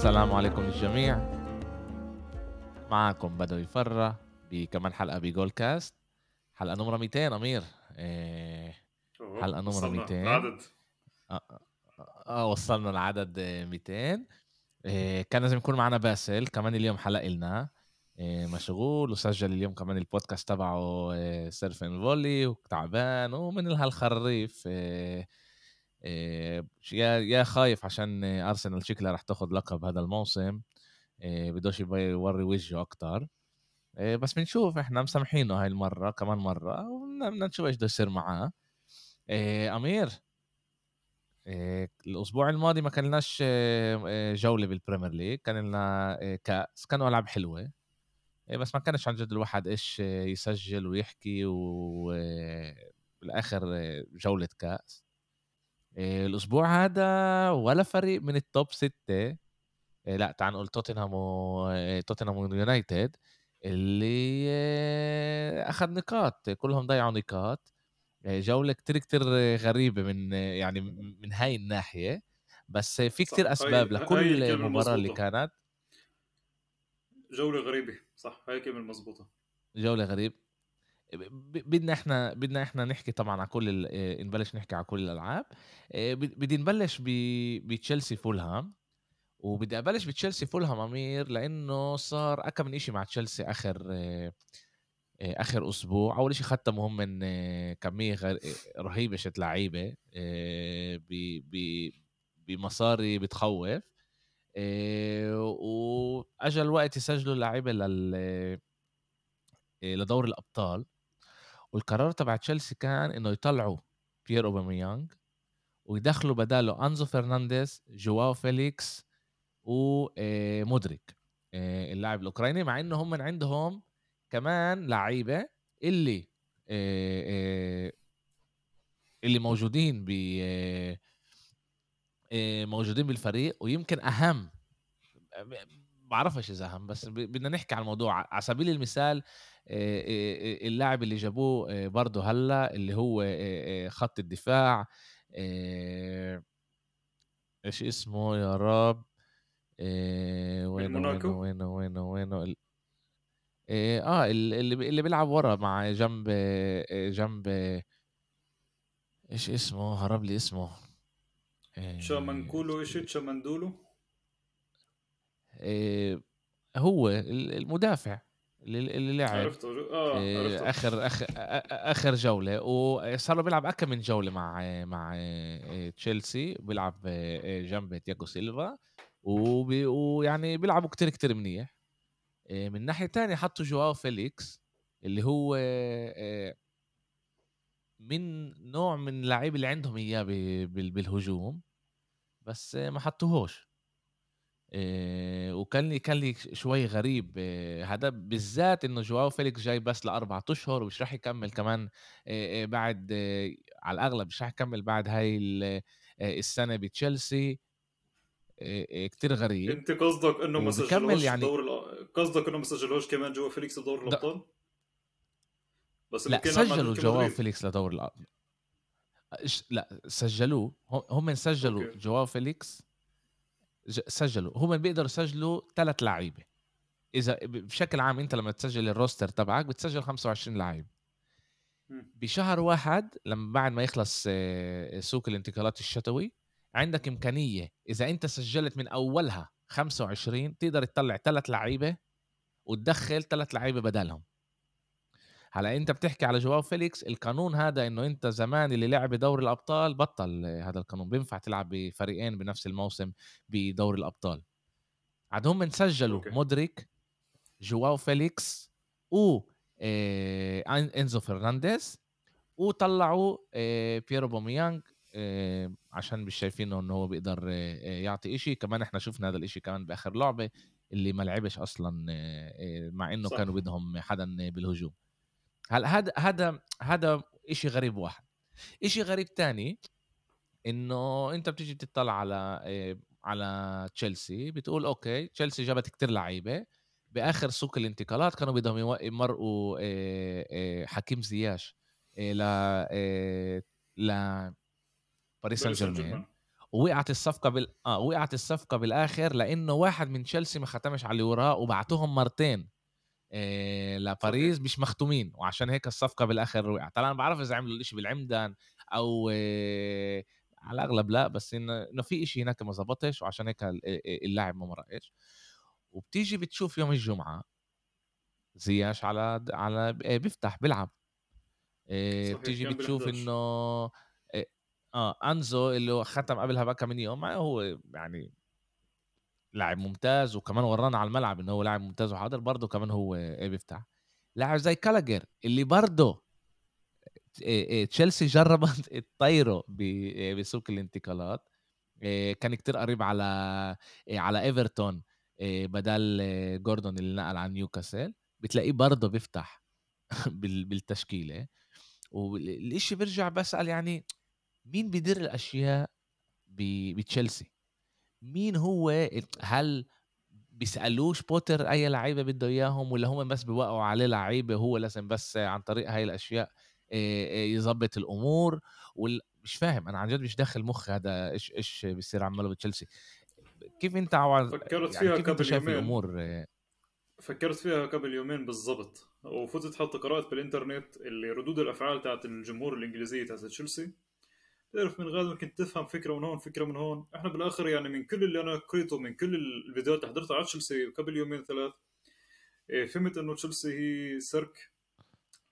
السلام عليكم للجميع معكم بدوي فرة بكمان حلقة بجول كاست. حلقة نمرة 200 أمير. إيه حلقة نمرة 200 العدد. آه, آه, آه وصلنا لعدد 200 إيه كان لازم يكون معنا باسل. كمان اليوم حلق لنا إيه مشغول وسجل اليوم كمان البودكاست تبعه إيه سيرفين فولي وتعبان ومن هالخريف إيه إيه يا يا خايف عشان أرسنال شكلها رح تاخذ لقب هذا الموسم إيه بدوش يوري وجهه أكتر. إيه بس بنشوف إحنا مسامحينه هاي المرة كمان مرة وبدنا نشوف إيش بده يصير معاه. أمير. الأسبوع الماضي ما كان لناش جولة بال Premier League كان لنا كأس كانوا ألعاب حلوة. بس ما كانش عن جد الواحد إيش يسجل ويحكي وبالاخر جولة كأس. الأسبوع هذا ولا فريق من التوب ستة. لا تعال نقول توتنهام و توتنهام ويونايتد اللي أخذ نقاط. كلهم ضيعوا نقاط. جولة كتير كتير غريبة من يعني من هاي الناحية. بس في كتير أسباب لكل مباراة اللي كانت. جولة غريبة. صح هاي كلمة مزبوطه جولة غريب. بدنا إحنا بدنا إحنا نحكي طبعا على كل نبلش نحكي على كل الألعاب. بدي نبلش بتشيلسي فولهام. وبدي أبلش بتشيلسي فولهام أمير لأنه صار اكم من شيء مع تشيلسي آخر آخر أسبوع. أول شيء ختموا هم من كمية رهيبة شت لعيبة بمصاري بتخوف. واجى الوقت يسجلوا اللعيبة لل لدور الأبطال. والقرار تبع تشيلسي كان إنه يطلعوا بيير أوباميانغ ويدخلوا بداله إنزو فرنانديز جواو فيليكس ومودريك اللاعب الأوكراني مع إنه هم من عندهم كمان لعيبة اللي اللي موجودين ب موجودين بالفريق ويمكن أهم بعرفش إذا أهم بس بدنا نحكي على الموضوع. على سبيل المثال اللاعب اللي جابوه برضه هلا اللي هو خط الدفاع إيش اسمه يا رب؟ وينه وينه وينه وينه وينه آه اللي اللي بيلعب ورا مع جنب جنب إيش اسمه؟ هرب لي اسمه. شامنكولو إيش شامندولو هو المدافع. اللي, اللي لعب. عرفته آه إيه آخر آخر آخر جولة. وصار له بيلعب أكثر من جولة مع مع تشيلسي. بيلعب جنب تياجو سيلفا. وبي ويعني بيلعبوا كتير كتير منيح. من ناحية تانية حطوا جواو فيليكس اللي هو من نوع من اللعيب اللي عندهم إياه بالهجوم. بس ما حطوهوش. إيه وكان لي كان لي شوي غريب إيه هذا بالذات إنه جواو فيليكس جاي بس لاربع أشهر ومش راح يكمل كمان إيه بعد على الأغلب مش راح يكمل بعد هاي السنة بتشيلسي. كتير غريب. أنت قصدك إنه ما سجلوش يعني... دور قصدك إنه ما سجلوش كمان جواو فيليكس بدور الأبطال؟ بس لا سجلوا جواو فيليكس لدور الابطال لا سجلوه هم سجلوا جواو فيليكس. سجلوا. هم بيقدروا يسجلوا ثلاث لعيبة. إذا بشكل عام أنت لما تسجل ال roster تبعك بتسجل 25 لعيب. بشهر واحد لما بعد ما يخلص سوق الانتقالات الشتوي عندك إمكانية إذا أنت سجلت من أولها 25 تقدر تطلع ثلاث لعيبة وتدخل ثلاث لعيبة بدالهم. هلا أنت بتحكي على جواو فيليكس القانون هذا إنه أنت زمان اللي لعب بدوري الأبطال بطل هذا القانون بينفع تلعب بفريقين بنفس الموسم بدوري الأبطال. عاد هم سجلوا مودريك جواو فيليكس و إنزو فرنانديز وطلعوا بيير أوباميانغ عشان مش شايفينه إنه هو بيقدر يعطي إشي. كمان إحنا شفنا هذا الإشي كمان بآخر لعبة اللي ما لعبش أصلا مع إنه صح. كانوا بدهم حدا بالهجوم. هلا هذا هذا هذا شيء غريب واحد. شيء غريب تاني إنه أنت بتيجي تطلع على على تشيلسي بتقول أوكي تشيلسي جابت كتير لعيبة. بآخر سوق الانتقالات كانوا بدهم يمرقوا حكيم زياش ل ل باريس سان جيرمان ووقعت الصفقة بال آه وقعت الصفقة بالآخر لأنه واحد من تشيلسي ما ختمش على اللي وراه وبعتوهم مرتين. إيه لباريس مش مختومين وعشان هيك الصفقة بالآخر وقعت طبعا أنا بعرف إذا عملوا الإشي بالعمدان أو إيه على الأغلب لا بس إنه في إشي هناك ما زبطش وعشان هيك اللاعب ما مرقش. وبتيجي بتشوف يوم الجمعة زياش على على بيفتح بيلعب. بتيجي بتشوف إنه آه أنزو اللي ختم قبلها بقى من يوم هو يعني لاعب ممتاز وكمان ورانا على الملعب انه هو لاعب ممتاز وحاضر برضه كمان هو بيفتح لاعب زي كالاجر اللي برضه تشيلسي جربت تطيره بسوق الانتقالات. كان كتير قريب على على إيفرتون بدل جوردون اللي نقل عن نيوكاسل. بتلاقيه برضه بيفتح بالتشكيلة. والشيء بيرجع بسأل يعني مين بيدير الأشياء بتشيلسي؟ مين هو هل بيسألوش بوتر أي لعيبة بده إياهم ولا هم بس بيوقعوا عليه لعيبة هو لازم بس عن طريق هاي الأشياء يظبط الأمور؟ مش فاهم أنا عن جد مش داخل مخ هذا إيش إيش بيصير عماله بتشيلسي. كيف أنت عوض فكرت يعني فيها يعني قبل شايف الأمور؟ فكرت فيها قبل يومين بالضبط. وفتت حتى قرات بالإنترنت اللي ردود الأفعال تاعت الجمهور الإنجليزية تاعت تشيلسي. تعرف من غالبا كنت تفهم فكرة من هون فكرة من هون. إحنا بالآخر يعني من كل اللي أنا قريته من كل الفيديوهات اللي حضرتها على تشيلسي قبل يومين ثلاث. إيه، فهمت إنه تشيلسي هي سيرك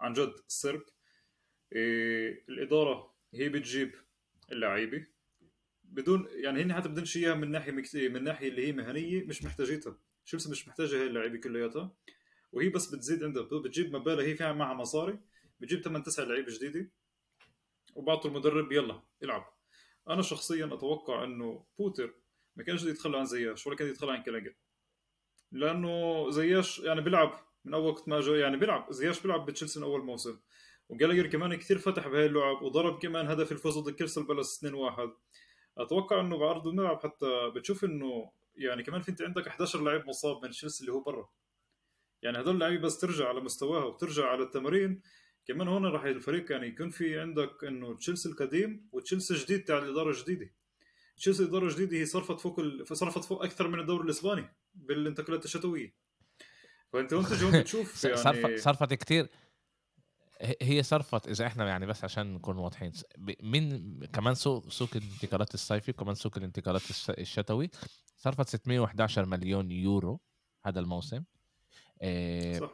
عن جد سيرك. إيه الإدارة هي بتجيب اللعيبة. بدون يعني هن حتى بدنش إياها من ناحية من ناحية اللي هي مهنية مش محتاجيتها تشيلسي مش محتاجة هاي اللعيبة كلياتها. وهي بس بتزيد عندها بتجيب مبالغ هي فيها معها مصاري بتجيب 8 9 لعيبة جديدة. وبعطوا المدرب يلا العب أنا شخصيا أتوقع إنه بوتر ما كانش يتخلى عن زياش ولا كان يتخلى عن كلاجر لأنه زياش يعني بيلعب من أول وقت ما جو يعني بيلعب زياش بيلعب بتشيلسي من أول موسم. وجالاجر كمان كثير فتح بهاي اللعب وضرب كمان هدف الفوز ضد كريستال بالاس 2-1 أتوقع إنه بعرض الملعب حتى بتشوف إنه يعني كمان في أنت عندك 11 لاعب مصاب من تشيلسي اللي هو برا. يعني هدول اللعيبه بس ترجع على مستواها وترجع على التمارين كمان هون راح الفريق يعني يكون في عندك إنه تشيلسي القديم وتشيلسي الجديد تاع الإدارة الجديدة. تشيلسي الإدارة الجديدة هي صرفت فوق ال... صرفت فوق أكثر من الدوري الإسباني بالانتقالات الشتوية. فأنت هون تجي هون بتشوف يعني صرفت صرفت كثير هي صرفت إذا إحنا يعني بس عشان نكون واضحين من كمان سوق سوق الانتقالات الصيفي وكمان سوق الانتقالات الشتوي؟ صرفت 611 مليون يورو هذا الموسم.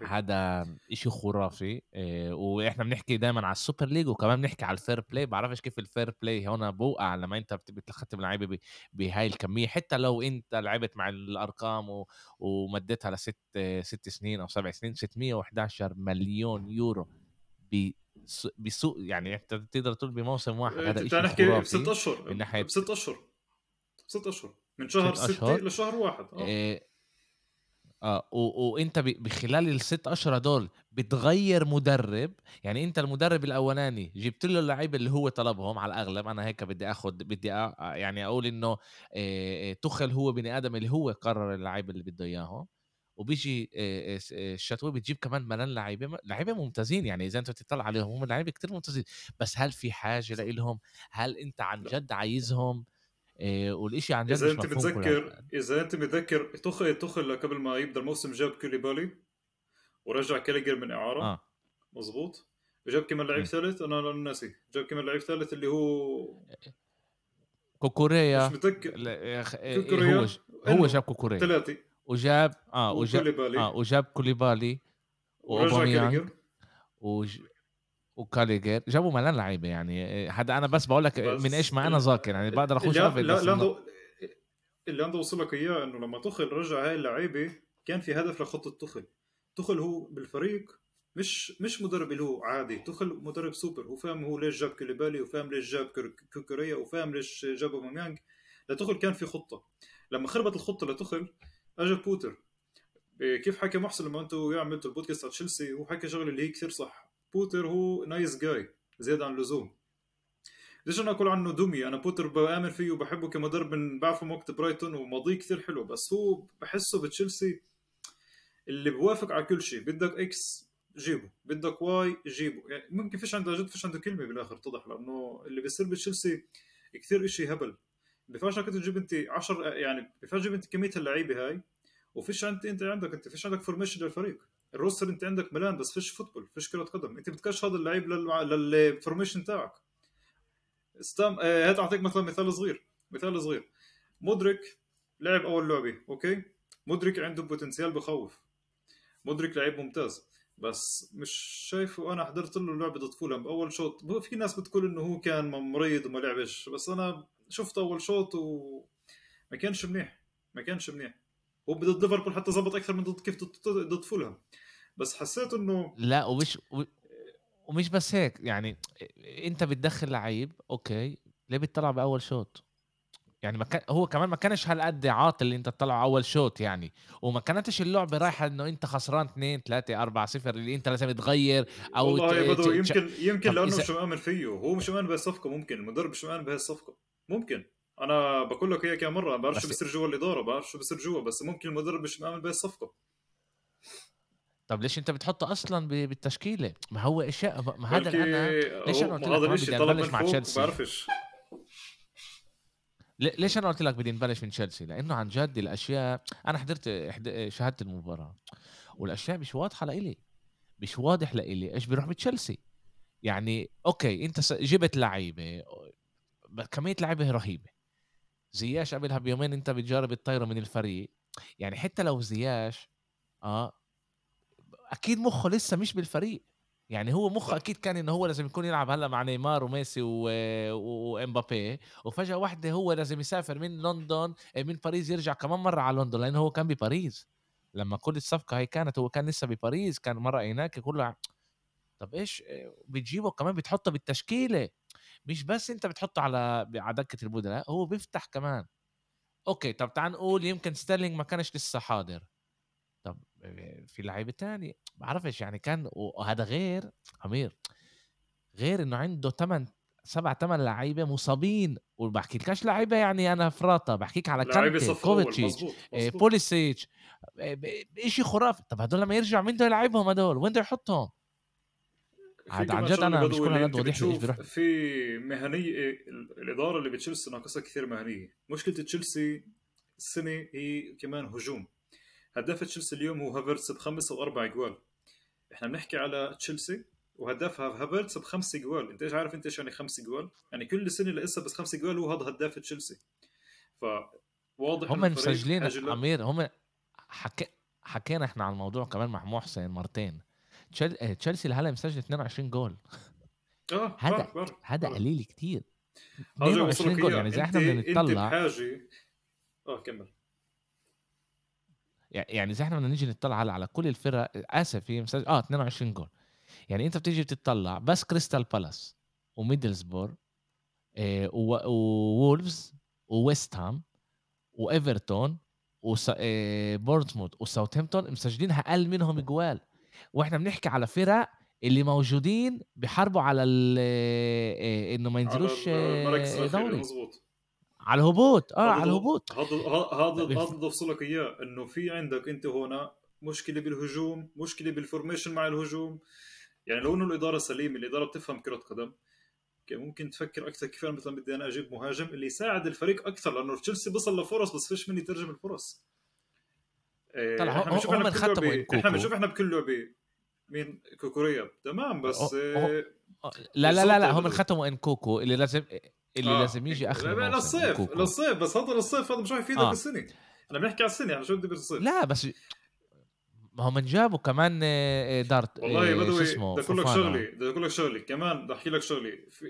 هذا شيء خرافي. آه وإحنا بنحكي دائما على ال Super League وكمان بنحكي على ال fair play. بعرفش كيف ال fair play هون بوقع لما أنت بتختم لعيبة بهاي الكمية. حتى لو أنت لعبت مع الأرقام و... ومدتها لست ست سنين أو سبع سنين 611 مليون يورو بسوق. يعني أنت تقدر تقول بموسم واحد هذا شيء نحكي بست أشهر. من ناحية بست أشهر. ست أشهر. من شهر ستة لشهر واحد. آه, آه و... وانت ب... بخلال الست اشهر دول بتغير مدرب يعني انت المدرب الأولاني جبت له اللعيبه اللي هو طلبهم على الأغلب أنا هيك بدي اخذ بدي أ... يعني أقول إنه إيه... تخل هو بني آدم اللي هو قرر اللعيبه اللي بده إياهم وبيجي الشتوي بتجيب كمان ملان لعيبة لعيبة ممتازين يعني إذا انت تطلع عليهم هم لعيبة كتير ممتازين بس هل في حاجة لهم هل أنت عن جد عايزهم؟ والشيء عن جد إذا أنت بتذكر إذا أنت متذكر تخل تخل قبل ما يبدأ الموسم جاب كوليبالي ورجع كاليجر من إعارة. آه. مزبوط وجاب كمان لعيب ثالث أنا ناسي. جاب كمان لعيب ثالث اللي هو كوكوريا. مش متذكر. كوكوريا. هو هو جاب كوكوريا. ثلاثة وجاب آه وجاب آه وجاب كوليبالي وأوباميانج. وج... وكاليجر جابوا ملان لعيبة يعني هذا أنا بس بقول لك من إيش ما أنا ذاكر يعني بقدر أخش لا لا, اللي عنده وصل لك إياه إنه لما تخل رجع هاي اللعيبة كان في هدف لخطه تخل تخل هو بالفريق مش مش مدرب اللي هو عادي تخل مدرب سوبر هو فاهم هو ليش جاب كوليبالي وفاهم ليش جاب كوكوريا وفاهم ليش جاب اوباميانج لتخل كان في خطة. لما خربت الخطة لتخل اجى بوتر. كيف حكى محسن لما أنتم عملتوا البودكاست على تشيلسي هو حكى شغلة اللي هي كثير صح. بوتر هو nice guy زيادة عن اللزوم. ليش أنا أقول عنه dummy؟ أنا بوتر بآمن فيه وبحبه كمدرب من بعرفه من وقت برايتون وماضيه كثير حلو بس هو بحسه بتشيلسي اللي بوافق على كل شيء. بدك X جيبه بدك Y جيبه. يعني ممكن فيش عنده جد فيش عنده كلمة بالآخر تضح لأنه اللي بيصير بتشيلسي كثير إشي هبل. بينفعش أنك تجيب أنت 10 يعني بينفعش تجيب أنت كمية اللعيبة هاي وفيش أنت أنت عندك أنت فيش عندك formation للفريق. ال roster انت عندك ملان بس فيش football فيش كرة قدم. انت بدكش هذا اللعيب لل formation تاعك. system آه، هات أعطيك مثلا مثال صغير مثال صغير. مدرك لعب أول لعبة okay؟ مدرك عنده potential بخوف. مدرك لعيب ممتاز بس مش شايفه. أنا حضرت له لعبة ضد فولهام بأول شوط. في ناس بتقول إنه هو كان مريض وما لعبش بس أنا شفت أول شوط وما كانش منيح ما كانش منيح. هو ضد ليفربول حتى زبط أكثر من ضد كيف ضد فولهام. بس حسيت إنه لا ومش ومش بس هيك يعني أنت بتدخل لعيب okay ليه بتطلع بأول شوط؟ يعني ما كان هو كمان ما كانش هالقد عاطل اللي أنت تطلع أول شوط يعني. وما كانتش اللعبة رايحة إنه أنت خسران 2 3 4 0 اللي أنت لازم تغير أو والله يا بدو يمكن يمكن لأنه مش مؤمن فيه هو مش مؤمن بهالصفقة ممكن المدرب مش مؤمن بهالصفقة ممكن. أنا بقول لك هيك كم مرة ما بعرف شو بيصير جوا الإدارة ما بعرف شو بيصير جوا بس ممكن المدرب مش مؤمن بهالصفقه طب ليش أنت بتحطه أصلا بالتشكيلة؟ ما هو اشياء ما هذا أنا ليش أنا قلت لك هذا الشيء طلب من فوق بعرفش. ليش أنا قلت لك بدي نبلش من تشيلسي؟ لأنه عن جد الأشياء أنا حضرت شاهدت المباراة والأشياء مش واضحة لإلي. مش واضح لإلي إيش بيروح بتشيلسي. يعني أوكي أنت جبت لعيبة كمية لعيبة رهيبة. زياش قبلها بيومين انت بتجرب الطايرة من الفريق. يعني حتى لو زياش آه أكيد مخه لسه مش بالفريق. يعني هو مخه أكيد كان إنه هو لازم يكون يلعب هلا مع نيمار وميسي وإمبابي. وفجأة واحدة هو لازم يسافر من لندن آه، من باريس يرجع كمان مرة على لندن لأنه هو كان بباريس. لما كل الصفقة هي كانت هو كان لسه بباريس كان مرة هناك كله طب إيش؟ آه، بتجيبه كمان بتحطه بالتشكيلة. مش بس أنت بتحطه على على دكة البدلاء هو بيفتح كمان. okay طب تعال نقول يمكن ستيرلينج ما كانش لسه حاضر. طب في لعيبه تاني بعرفش يعني كان وهذا غير أمير غير إنه عنده ثمان سبع ثمان لعيبة مصابين وبحكي لكش لعيبة يعني أنا فراطة بحكيك على كانتي كوفاسيتش بوليسيتش شيء خرافي. طب هدول لما يرجعوا مين بده يلعبهم هدول؟ وين بده يحطهم؟ عاد عن جد أنا مش كل هالقد وضيح إيش بيروح. في مهنية الإدارة اللي بتشيلسي ناقصها كثير مهنية. مشكلة تشيلسي السنة هي كمان هجوم. هداف تشيلسي اليوم هو هافرتس بخمس أو أربع جوال. إحنا بنحكي على تشيلسي وهدافها هافرتس بخمس جوال. أنت إيش عارف أنت إيش يعني خمس جوال؟ يعني كل سنة لسه بس خمس جوال هو هذا هداف تشيلسي. فواضح هم مسجلين أمير هم حكي حكينا إحنا على الموضوع كمان مع محسن مرتين. تشيلسي لهلا مسجل 22 جول. آه هذا هذا قليل كثير 22 جول يعني إذا إحنا بدنا نطلع بحاجه آه كمل. يعني إذا إحنا بدنا نيجي نطلع على على كل الفرق آسف هي مسجل آه 22 جول. يعني أنت بتيجي بتطلع بس كريستال بالاس وميدلسبور إيه وولفز وويست هام وإيفرتون وبورنموث وساوثهامبتون مسجلين أقل منهم جوال وإحنا بنحكي على فرق اللي موجودين بحاربوا على إنه ما ينزلوش دوري. مزبوط على الهبوط آه على الهبوط. هذا هذا هذا بفصل لك إياه إنه في عندك أنت هنا مشكلة بالهجوم مشكلة بال formation مع الهجوم. يعني لو إنه الإدارة سليمة الإدارة بتفهم كرة قدم ممكن تفكر أكثر كيف مثلا بدي أنا أجيب مهاجم اللي يساعد الفريق أكثر لأنه تشيلسي بصل لفرص بس فيش من يترجم الفرص. إيه طلع إحنا بنشوف إحنا بكل لعبه إحنا بنشوف إحنا بكل لعبه مين؟ كوكوريا. تمام بس إيه لا لا لا لا هم ختموا إن كوكو اللي لازم اللي آه. لازم يجي آخر للصيف للصيف بس هذا للصيف هذا مش راح يفيدك آه. بالسنه أنا بنحكي على السنة إحنا شو بدي بالصيف؟ لا بس ما هم جابوا كمان آه، دارت والله يا بدوي بدي أقول لك شغلي بدي أقول لك شغلي كمان بدي أحكي لك شغلي في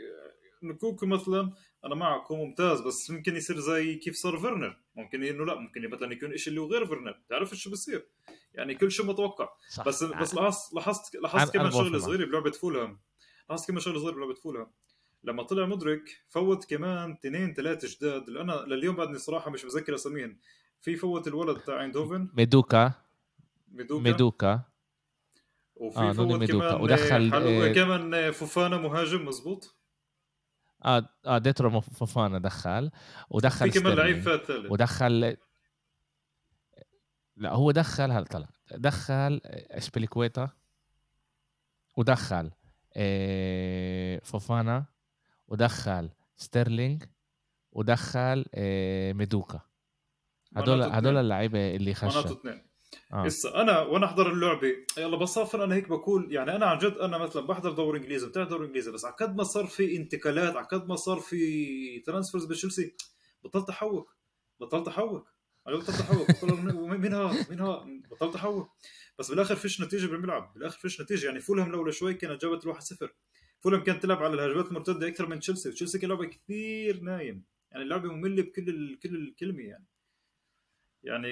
نكونكو مثلا أنا معك هو ممتاز بس ممكن يصير زي كيف صار فيرنر. ممكن إنه لا ممكن مثلا يكون شيء اللي هو غير فيرنر. تعرف شو بصير يعني كل شيء متوقع. صح. بس بس لاحظت لاحظت لاحظت كمان شغلة صغيرة بلعبة فولهام. لاحظت كمان شغلة صغيرة بلعبة فولهام. لما طلع مدرك فوت كمان اثنين ثلاثة جداد. اللي أنا لليوم بعدني صراحة مش متذكر أساميهم. في فوت الولد تاع ايندهوفن ميدوكا. ميدوكا. ميدوكا. وفي آه فوت ميدوكا. كمان ودخل آه كمان فوفانا مهاجم مزبوط آه آه ديترو فوفانا دخل ودخل في كمان لعيب فات ثالث. ودخل لا هو دخل هلا طلع دخل اسبليكويتا ودخل آه، فوفانا ودخل ستيرلينج ودخل آه، ميدوكا. هدول هدول اللعيبة اللي خشوا اثنين آه. هسه أنا وأنا أحضر اللعبة يلا بصفر أنا هيك بقول يعني أنا عن جد أنا مثلا بحضر دوري إنجليزي بتاع دوري إنجليزي بس على قد ما صار في انتقالات على قد ما صار في transfers بتشيلسي بطلت احوك بطلت احوك أنا بطلت احوك مين ها مين ها بطلت احوك بس بالآخر فيش نتيجة بالملعب بالآخر فيش نتيجة يعني فولهام لولا شوي كانت جابت الواحد صفر. فولهام كانت تلعب على الهجمات المرتدة أكثر من تشيلسي تشيلسي كان لعبة كثير نايم يعني اللعبة مملة بكل كل الكلمة يعني. يعني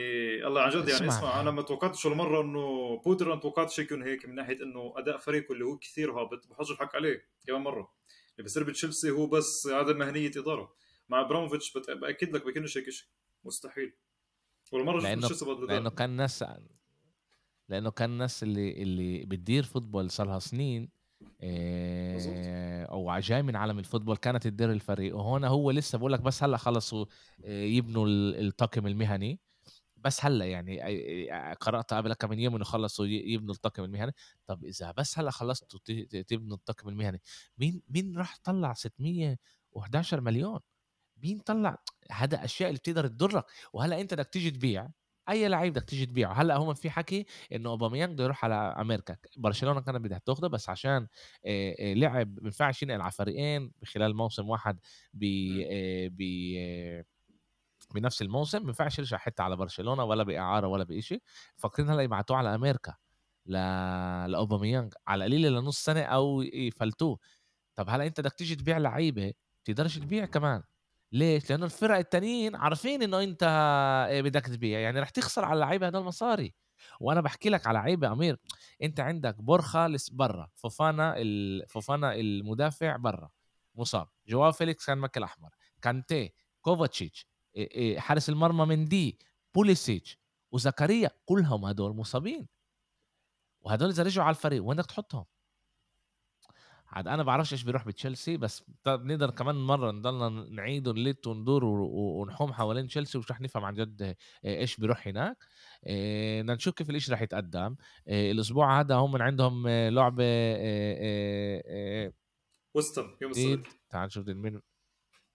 الله عن جد يعني اسمع. أنا ما توقعتش ولا مره إنه بوتر ما توقعتش يكون هيك من ناحية إنه أداء فريقه اللي هو كثير هابط. بحط الحق عليه كمان مرة. اللي بصير بتشيلسي هو بس عدم مهنية إدارة. مع إبراموفيتش بأكد لك بكنش هيك شيء مستحيل. ولا مره لأنه لأنه كان ناس لأنه كان الناس اللي اللي بتدير فوتبول صار لها سنين إيه أو جاي من عالم الفوتبول كانت تدير الفريق. وهون هو لسه بقول لك بس هلأ خلصوا يبنوا الطاقم المهني. بس هلا يعني قرأت قبل كم يوم إنه خلصوا يبنوا الطاقم المهني؟ طب إذا بس هلأ خلصتوا تبنوا الطاقم المهني مين مين راح طلع 611 مليون؟ مين طلع هذا أشياء اللي بتقدر تضرك؟ وهلأ أنت بدك تيجي تبيع أي لعيب بدك تيجي تبيعه هلأ هم في حكي إنه أوباميانج بده يروح على أمريكا برشلونة كانت بدها تاخده بس عشان لعب ما ينفعش ينقل على فريقين بخلال موسم واحد ب ب بنفس الموسم ما ينفعش يرجع حتى على برشلونة ولا بإعارة ولا بشيء فاكرين هلا يبعتوه على أمريكا ل... لأوباميانج على قليله لنص سنة أو يفلتوه. طب هلا أنت بدك تيجي تبيع لعيبة بتقدرش تبيع كمان. ليش؟ لأنه الفرق التانيين عارفين إنه أنت آه، بدك تبيع. يعني رح تخسر على اللعيبة هدول المصاري وأنا بحكي لك على لعيبة أمير أنت عندك بورخا برا فوفانا فوفانا المدافع برا مصاب. جواو فيليكس كان ماكل أحمر. كانتي كوفاتشيتش حارس المرمى ميندي بوليسيتش وزكريا كلهم هدول مصابين. وهدول إذا رجعوا على الفريق وين بدك تحطهم؟ عاد أنا بعرفش إيش بيروح بتشيلسي بس بنقدر كمان مرة نضلنا نعيد ونلت وندور ونحوم حوالين تشيلسي ومش رح نفهم عن جد إيش بيروح هناك. بدنا نشوف كيف الإشي رح يتقدم. الأسبوع هذا هم من عندهم لعبة وستم يوم السبت. تعال نشوف ضد مين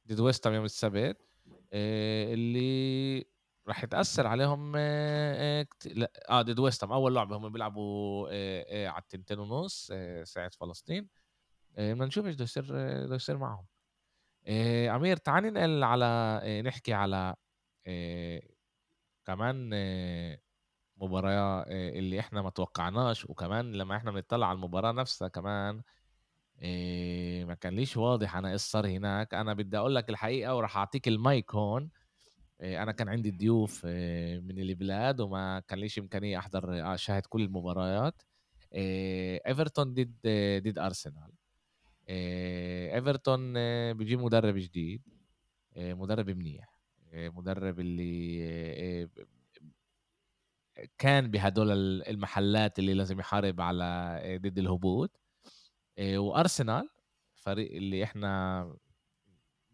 ضد وستم يوم السبت. اللي راح يتأثر عليهم لا آه ضد وستم أول لعبة هم بيلعبوا على التنتين ونص ساعة فلسطين. آه، بدنا نشوف إيش بده يصير بده يصير معهم آه، عمير تعال ننقل على آه، نحكي على كمان مباراة اللي إحنا ما توقعناش وكمان لما إحنا بنطلع على المباراة نفسها كمان. ما كان ليش واضح أنا إيش صار هناك. أنا بدي أقول لك الحقيقة وراح أعطيك المايك هون. أنا كان عندي ضيوف من البلاد وما كان ليش إمكانية أحضر اشاهد كل المباريات. ايفرتون ضد ضد ارسنال ايفرتون بيجيب مدرب جديد. مدرب منيح. مدرب اللي كان بهدول المحلات اللي لازم يحارب على ضد الهبوط. وأرسنال فريق اللي إحنا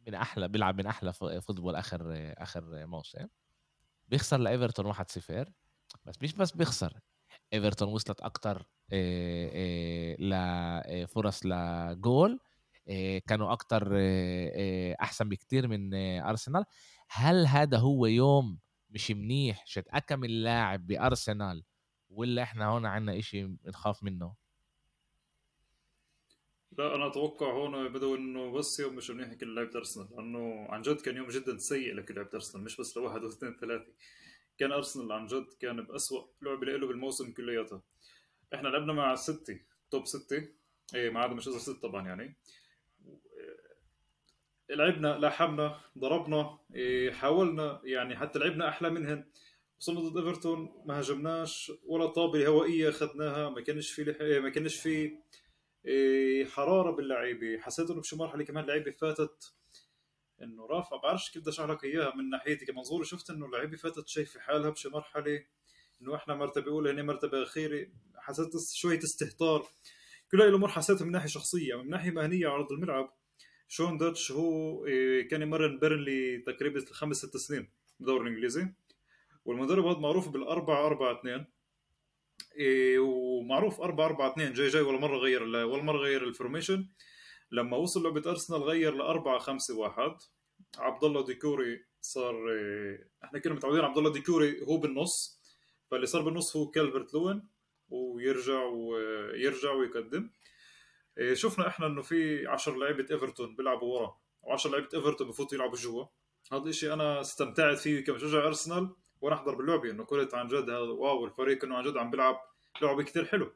من أحلى بيلعب من أحلى football آخر آخر موسم. بيخسر لإيفرتون 1-0 بس مش بس بيخسر إيفرتون وصلت أكتر لفرص لجول كانوا أكتر أحسن بكتير من أرسنال. هل هذا هو يوم مش منيح؟ شت أكم اللاعب بأرسنال ولا إحنا هون عنا إشي نخاف منه؟ لا أنا أتوقع هون بدو إنه بس يوم مش منيح كل لعيبه أرسنال لأنه عن جد كان يوم جدا سيء لكل لعيبه أرسنال مش بس لواحد واثنين ثلاثة. كان أرسنال عن جد كان باسوء لعبة له بالموسم كلياتها. إحنا لعبنا مع ستة توب ستة. إيه ما عدا مش ست طبعا يعني. لعبنا لاحمنا ضربنا إيه حاولنا يعني حتى لعبنا أحلى منهن. وصلنا ضد إيفرتون ما هاجمناش ولا طابة هوائية أخذناها ما كانش في لح... ما كانش في إيه حرارة باللعيبة. حسيت إنه بشي مرحلة كمان لعيبه فاتت إنه رافع. بعرفش كيف بدي اشرح لك إياها من ناحيتي. كمنظوري شفت إنه اللعيبة فاتت شايفه حالها بشي مرحلة إنه إحنا مرتبة أولى هنا مرتبة أخيرة. حسيت شوية استهتار. كل هاي الأمور حسيتها من ناحية شخصية من ناحية مهنية على أرض الملعب. شون دايتش هو إيه، كان يمرن بيرنلي تقريبا خمس ست سنين بالدوري الإنجليزي. والمدرب هذا معروف بالأربعة أربعة اثنين. إيه ومعروف أربعة أربعة اثنين جاي جاي ولا مرة غير ولا مرة غير ال formation لما وصل لعبة أرسنال غير لأربعة خمسة واحد. عبد الله ديكوري صار آه، إحنا كنا متعودين عبد الله ديكوري هو بالنص. فاللي صار بالنص هو كالفرت لوين ويرجع ويرجع ويقدم. آه، شفنا إحنا إنه في 10 لعيبة ايفرتون بيلعبوا ورا. و10 لعيبة ايفرتون بفوتوا يلعبوا جوا. هذا الشيء أنا استمتعت فيه كمشجع ارسنال وأنا احضر باللعبه إنه قلت عن جد wow الفريق إنه عن جد عم بيلعب لعبة كثير حلو.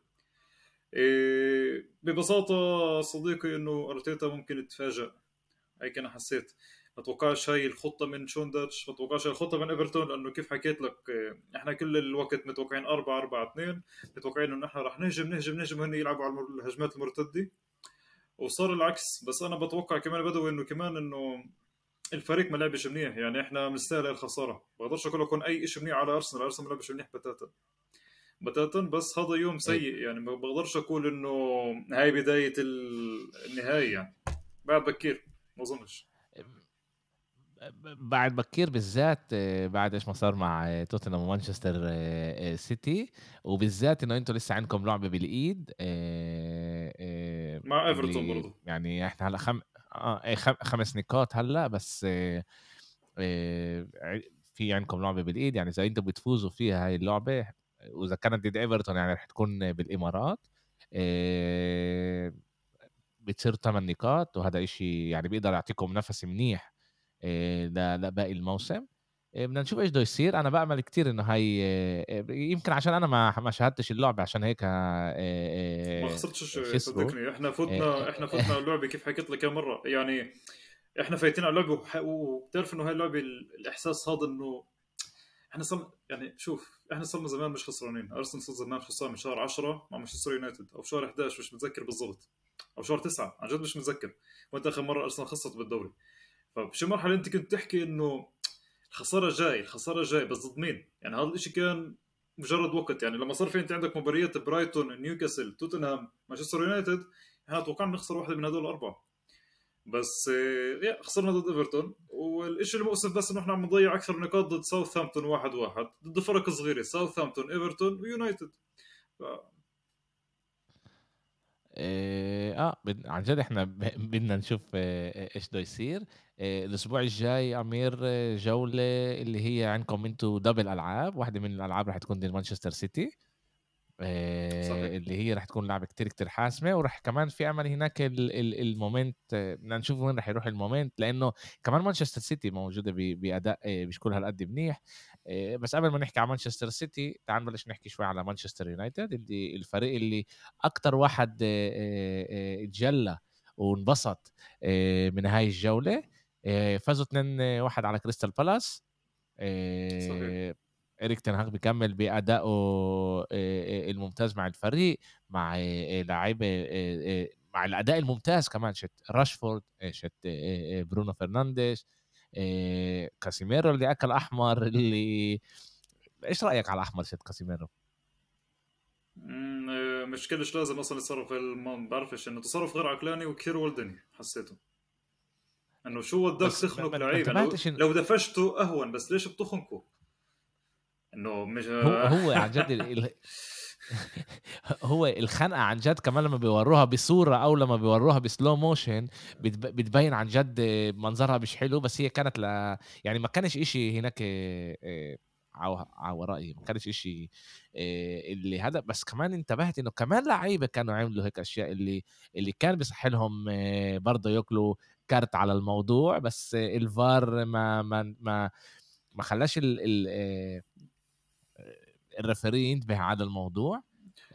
إيه ببساطة صديقي إنه أرتيتا ممكن يتفاجئ. هيك أنا حسيت. ما توقعش هاي الخطة من شونداتش ما توقعش الخطة من إيفرتون لأنه كيف حكيت لك إيه، إحنا كل الوقت متوقعين 4 4 2 متوقعين إنه إحنا رح نهجم نهجم نهجم وهن يلعبوا على الهجمات المرتدة. وصار العكس بس أنا بتوقع كمان بدوي إنه كمان إنه الفريق ما لعبش منيح يعني إحنا بنستاهل الخساره بقدرش أقول لكم أي شيء منيح على أرسنال أرسنال ما لعبش منيح بتاتا. بتاتا بس هذا يوم سيء يعني ما بقدرش أقول إنه هاي بداية النهايه يعني. بعد بكير ما أظنش. بعد بكير بالذات آه، بعد إيش ما صار مع توتنهام ومانشستر آه، آه، سيتي. وبالذات إنه أنتم لسه عندكم لعبة بالإيد مع إيفرتون برضه يعني إحنا هلأ خم... آه خمس نقاط هلأ بس في عندكم لعبة بالإيد يعني إذا أنتم بتفوزوا فيها هاي اللعبة وإذا كانت ضد إيفرتون يعني رح تكون بالإمارات بتصير ثمان نقاط وهذا إشي يعني بيقدر يعطيكم نفس منيح لباقي الموسم. بدنا نشوف إيش بده يصير. أنا بامل كتير إنه هي يمكن عشان أنا ما ما شاهدتش اللعبة عشان هيك ما خسرتش صدقني. إحنا فتنا إحنا فتنا اللعبة كيف حكيت لك مرة. يعني إحنا فايتين على اللعبة وبتعرف إنه هاي اللعبة الإحساس هذا إنه إحنا صار يعني شوف إحنا صرنا زمان مش خسرانين. أرسنال صار زمان خسران من شهر 10 مع مانشستر يونايتد أو شهر 11 مش متذكر بالضبط أو شهر 9 عن جد مش متذكر. وانت آخر مرة أرسنال خسرت بالدوري. فبشي مرحلة أنت كنت تحكي إنه الخساره جاي الخساره جاي بس ضد مين؟ يعني هذا الشيء كان مجرد وقت. يعني لما صار في انت عندك مباريات برايتون نيوكاسل توتنهام مانشستر يونايتد إحنا توقعنا نخسر واحدة من هذول الأربعة. بس آه، يا خسرنا ضد إيفرتون. والشيء المؤسف بس إنه إحنا عم نضيع أكثر نقاط ضد ساوثهامبتون واحد واحد ضد فرق صغيرة ساوثهامبتون إيفرتون ويونايتد. آه عن جد إحنا بدنا نشوف آه، إيش بده يصير. آه، الأسبوع الجاي أمير جولة اللي هي عندكم أنتم double ألعاب. واحدة من الألعاب رح تكون ضد مانشستر سيتي. اللي هي رح تكون لعبة كتير كتير حاسمة. ورح كمان في امل هناك ال momentum بدنا نشوف وين رح يروح ال momentum. لأنه كمان مانشستر سيتي موجودة بأداء مش كل هالقد منيح. بس قبل ما نحكي على مانشستر سيتي تعال نبلش نحكي شوي على مانشستر يونايتد اللي الفريق اللي أكثر واحد اتجلى وانبسط من هاي الجولة فازوا 2-1 على كريستال بالاس صحيح. إريك تنهاغ بيكمل بأدائه الممتاز مع الفريق مع لعيبة مع الأداء الممتاز كمان شت راشفورد شت برونو فرنانديز كاسيميرو اللي أكل أحمر اللي إيش رأيك على أحمر شت كاسيميرو؟ مش كلش لازم أصلا يتصرف ما بعرفش إنه تصرف غير عقلاني وكثير ولدني حسيته إنه شو ودك تخنق لعيب لو دفشته أهون بس ليش بتخنقه؟ إنه مش هو هو عن جد هو الخنقة عن جد كمان لما بيوروها بصورة أو لما بيوروها بسلو موشن بتبين عن جد منظرها مش حلو بس هي كانت ل يعني ما كانش إشي هناك آه، على ورائي ما كانش إشي آه، اللي هذا. بس كمان انتبهت إنه كمان لعيبة كانوا عملوا هيك أشياء اللي اللي كان بيصح لهم آه، برضه ياكلوا كارت على الموضوع بس الفار ما ما ما ما خلاش ال ال ال referee ينتبه على الموضوع.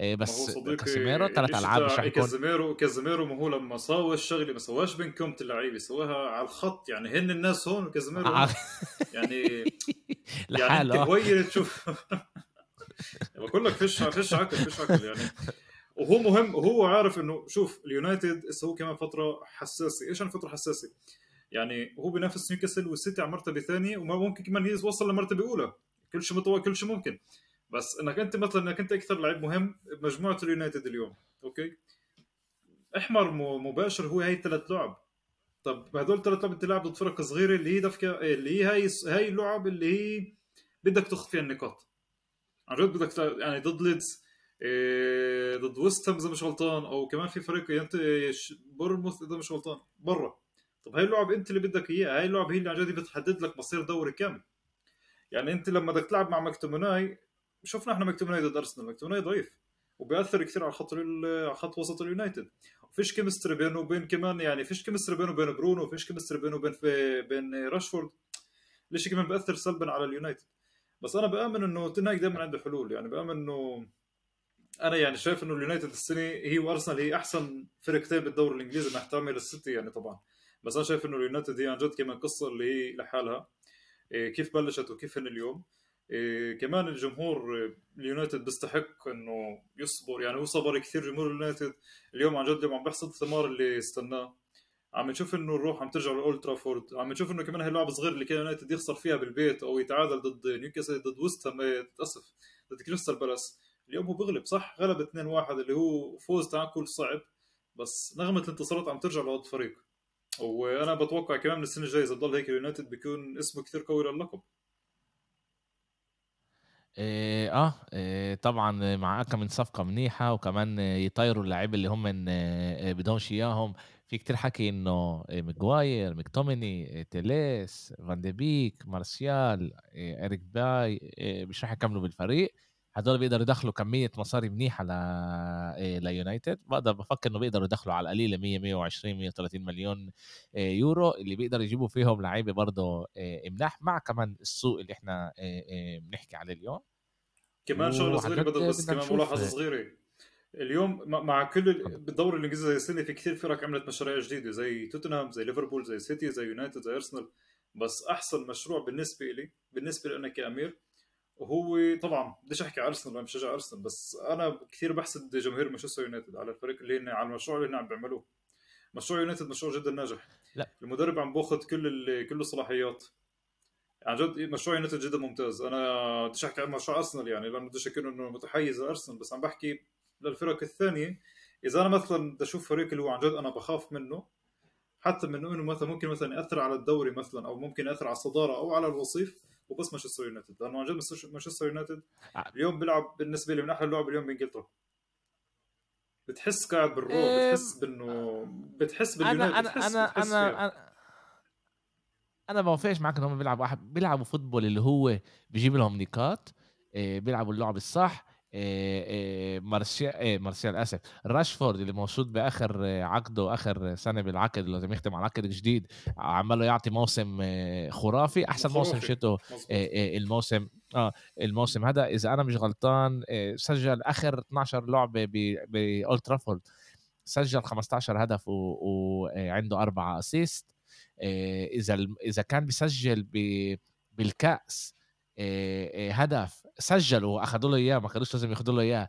إيه، بس كاسيميرو ثلاث ألعاب مش يكون كازيميرو كازيميرو ما هو لما ساوى الشغله ما سواش بين كومة اللعيبة سواها على الخط. يعني هن الناس هون وكازيميرو يعني يعني أنت هوير تشوف. بقول لك فيش فيش عقل فيش عقل يعني. وهو مهم وهو عارف إنه شوف اليونايتد هو كمان فترة حساسة. إيش فترة حساسة؟ يعني هو بينافس نيوكاسل والسيتي على مرتبه ثانية وما ممكن كمان يوصل لمرتبه اولى كل شيء مطور كل شيء ممكن. بس إنك أنت مثلا إنك أنت أكثر لعيب مهم بمجموعة اليونايتد اليوم أوكي؟ إحمر مباشر هو هي ثلاث لعب. طب هدول ثلاث لعب أنت لاعب ضد فرق صغيرة اللي هي דווקא اللي هي هاي هاي اللعب اللي هي بدك تاخذ فيها النقاط. عن جد بدك يعني ضد ليدز إيه ضد ويست إذا مش غلطان أو كمان في فريق انت بورنموث إذا مش غلطان برا. طب هاي اللعبه أنت اللي بدك إياها هاي اللعبه هي اللي عن جد بتحدد لك مصير دوري كامل يعني أنت لما بدك تلعب مع مكتومناي شفنا إحنا مكتومناي ضد أرسنال مكتومناي ضعيف وبيأثر كثير على خط على خط وسط اليونايتد. فيش chemistry بينه وبين كمان يعني فيش chemistry بينه وبين برونو فيش chemistry بينه وبين بين راشفورد. ليش كمان بيأثر سلبا على اليونايتد؟ بس أنا بآمن إنه تنهاج دائما عنده حلول. يعني بآمن إنه أنا يعني شايف إنه اليونايتد السنة هي وأرسنال هي أحسن فرقتين بالدوري الإنجليزي مع احترامي للسيتي يعني طبعا. بس أنا شايف إنه اليونايتد هي عن جد كمان قصة اللي هي لحالها. إيه، كيف بلشت وكيف هن اليوم. إيه كمان الجمهور اليونايتد بيستحق إنه يصبر. يعني هو صبر كثير جمهور اليونايتد. اليوم عن جد اليوم عم بيحصد الثمار اللي استناه. عم نشوف إنه الروح عم ترجع لأولد ترافورد. عم نشوف إنه كمان هي اللعبه صغيره اللي كان يونايتد يخسر فيها بالبيت أو يتعادل ضد نيوكاسل ضد ويست هام اسف ضد كريستال بالاس. اليوم هو بغلب صح؟ غلب 2-1 اللي هو فوز تعادل صعب. بس نغمة الانتصارات عم ترجع لهذا الفريق وأنا بتوقع كمان من السنة الجاية إذا ضل هيك اليونايتد بيكون اسمه كثير قوي للقب. إيه آه إيه طبعا مع كم من صفقة منيحة وكمان يطيروا اللعيبة اللي هم بدهمش إياهم. في كتير حكي إنه ماجواير مكتوميني تيليس فان دي بيك مارسيال إريك باي مش رح يكملوا بالفريق. هدول بيقدروا يدخلوا كمية مصاري منيحة ل ليونايتد بقدر بفكر إنه بيقدروا يدخلوا على القليله 100 120 130 مليون يورو. اللي بيقدروا يجيبوا فيهم لعيبة برضه مناح مع كمان السوق اللي إحنا بنحكي عليه اليوم. كمان شغلة صغيرة بدل بس كمان ملاحظة صغيرة. اليوم مع كل بالدوري الانجليزي زي السنة في كثير فرق عملت مشاريع جديدة زي توتنهام زي ليفربول زي سيتي زي يونايتد زي ارسنال بس أحسن مشروع بالنسبة لي بالنسبة لي أنا كأمير وهو طبعا بديش أحكي أرسنال أنا بشجع أرسنال بس أنا كثير بحسد جماهير مانشستر يونايتد على الفريق اللي هن على المشروع اللي هن عم بيعملوه. مشروع يونايتد مشروع جدا ناجح. لا. المدرب عم بأخذ كل كل الصلاحيات. عن جد مشروع يونايتد جدا ممتاز. أنا بديش أحكي عن مشروع أرسنال يعني لأنه بديش أكون إنه متحيز لأرسنال بس عم بحكي للفرق الثانية. إذا أنا مثلا بدي أشوف فريق اللي هو عن جد أنا بخاف منه حتى من إنه مثلا ممكن مثلا يأثر على الدوري مثلا أو ممكن يأثر على الصدارة أو على الوصيف وبس مانشستر يونايتد. لأنه عن جد مانشستر يونايتد آه. اليوم بيلعب بالنسبة لي من أحلى اللعب اليوم بإنجلترا. بتحس قاعد بالروح بتحس بانه بتحس باليونايتد أنا بتحس أنا بتحس أنا, أنا أنا بوافقش معك انهم بيلعبوا بيلعبوا football اللي هو بيجيب لهم نقاط آه، بيلعبوا اللعب الصح. مارسيال إيه مارسيال اسف راشفورد اللي موجود بآخر عقده اخر سنة بالعقد لازم يختم على عقد جديد عماله يعطي موسم خرافي أحسن موسم شته الموسم آه الموسم هذا. إذا أنا مش غلطان سجل آخر 12 لعبة باولد ترافورد سجل 15 هدف وعنده أربعة اسيست إذا إذا كان بيسجل بالكأس هدف سجلوا اخذوا له إياه ما كانوش لازم ياخذوا له إياه.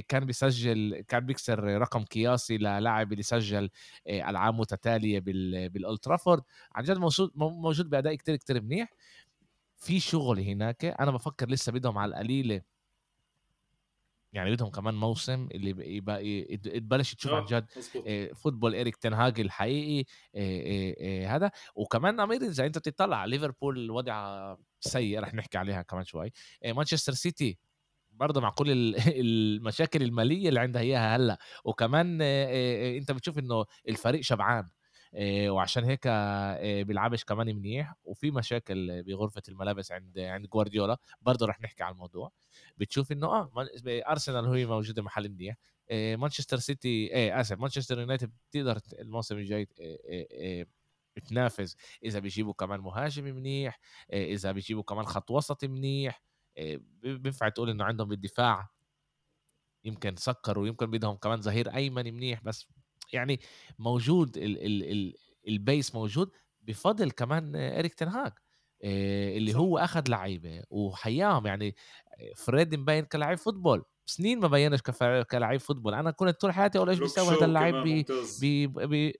كان بيسجل كان بيكسر رقم قياسي للاعب اللي سجل ألعاب متتالية بالالترافورد عن جد موجود موجود بأداء كتير كتير منيح. في شغل هناك أنا بفكر لسه بدهم على القليلة. يعني بدهم كمان موسم اللي يبقى تبلش تشوف عن جد football اريك تنهاج الحقيقي هذا. وكمان أمير إذا أنت بتطلع ليفربول الوضع سيء رح نحكي عليها كمان شوي. مانشستر سيتي برضه مع كل المشاكل المالية اللي عندها اياها هلأ. وكمان انت بتشوف انه الفريق شبعان. وعشان هيك بيلعبش كمان منيح. وفي مشاكل بغرفة الملابس عند عند جوارديولا. برضه رح نحكي على الموضوع. بتشوف انه آه أرسنال هو موجودة محل منيح. مانشستر سيتي إيه آسف مانشستر يونايتد بتقدر الموسم الجاي تنافس إذا بيجيبوا كمان مهاجم منيح إذا بيجيبوا كمان خط وسط منيح بينفع تقول إنه عندهم بالدفاع يمكن سكروا يمكن بدهم كمان ظهير أيمن منيح بس يعني موجود ال ال ال ال base موجود بفضل كمان إريك تنهاج اللي صح. هو أخذ لعيبة وحياهم يعني فريد مبين كلاعب football سنين ما بينش كلاعب football أنا كنت طول حياتي أقول إيش بيسوي هذا اللاعب ب ب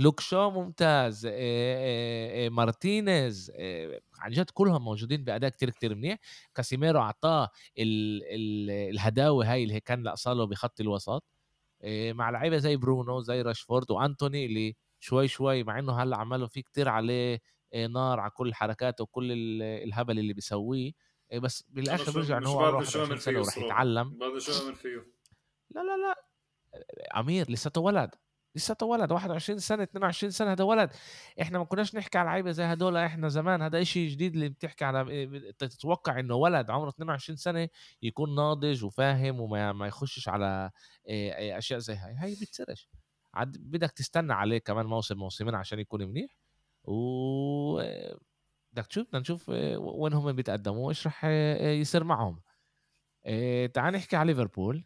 لوك شو ممتاز مارتينيز عن جد كلهم موجودين بأداء كتير كتير منيح. كاسيميرو أعطاه ال ال الهداوة هاي اللي كان له بخط الوسط مع لعيبة زي برونو زي راشفورد وأنتوني اللي شوي شوي مع إنه هلأ عملوا فيه كتير عليه نار على كل الحركات وكل الهبل اللي بيسويه بس بالآخر بيرجع إنه هو 21 سنة وراح يتعلم. بعد شو عمل فيه. لا لا لا أمير لساته ولد. لسه ولد 21 سنة 22 سنة هذا ولد. إحنا ما كناش نحكي على لعيبة زي هدول إحنا زمان. هذا شيء جديد اللي بتحكي على تتوقع إنه ولد عمره 22 سنة يكون ناضج وفاهم وما ما يخشش على أشياء زي هاي. هاي بتصيرش عاد بدك تستنى عليه كمان موسم موسمين عشان يكون منيح. و بدك تشوف بدنا نشوف وين هم بيتقدموا وإيش راح يصير معهم. تعال نحكي على ليفربول.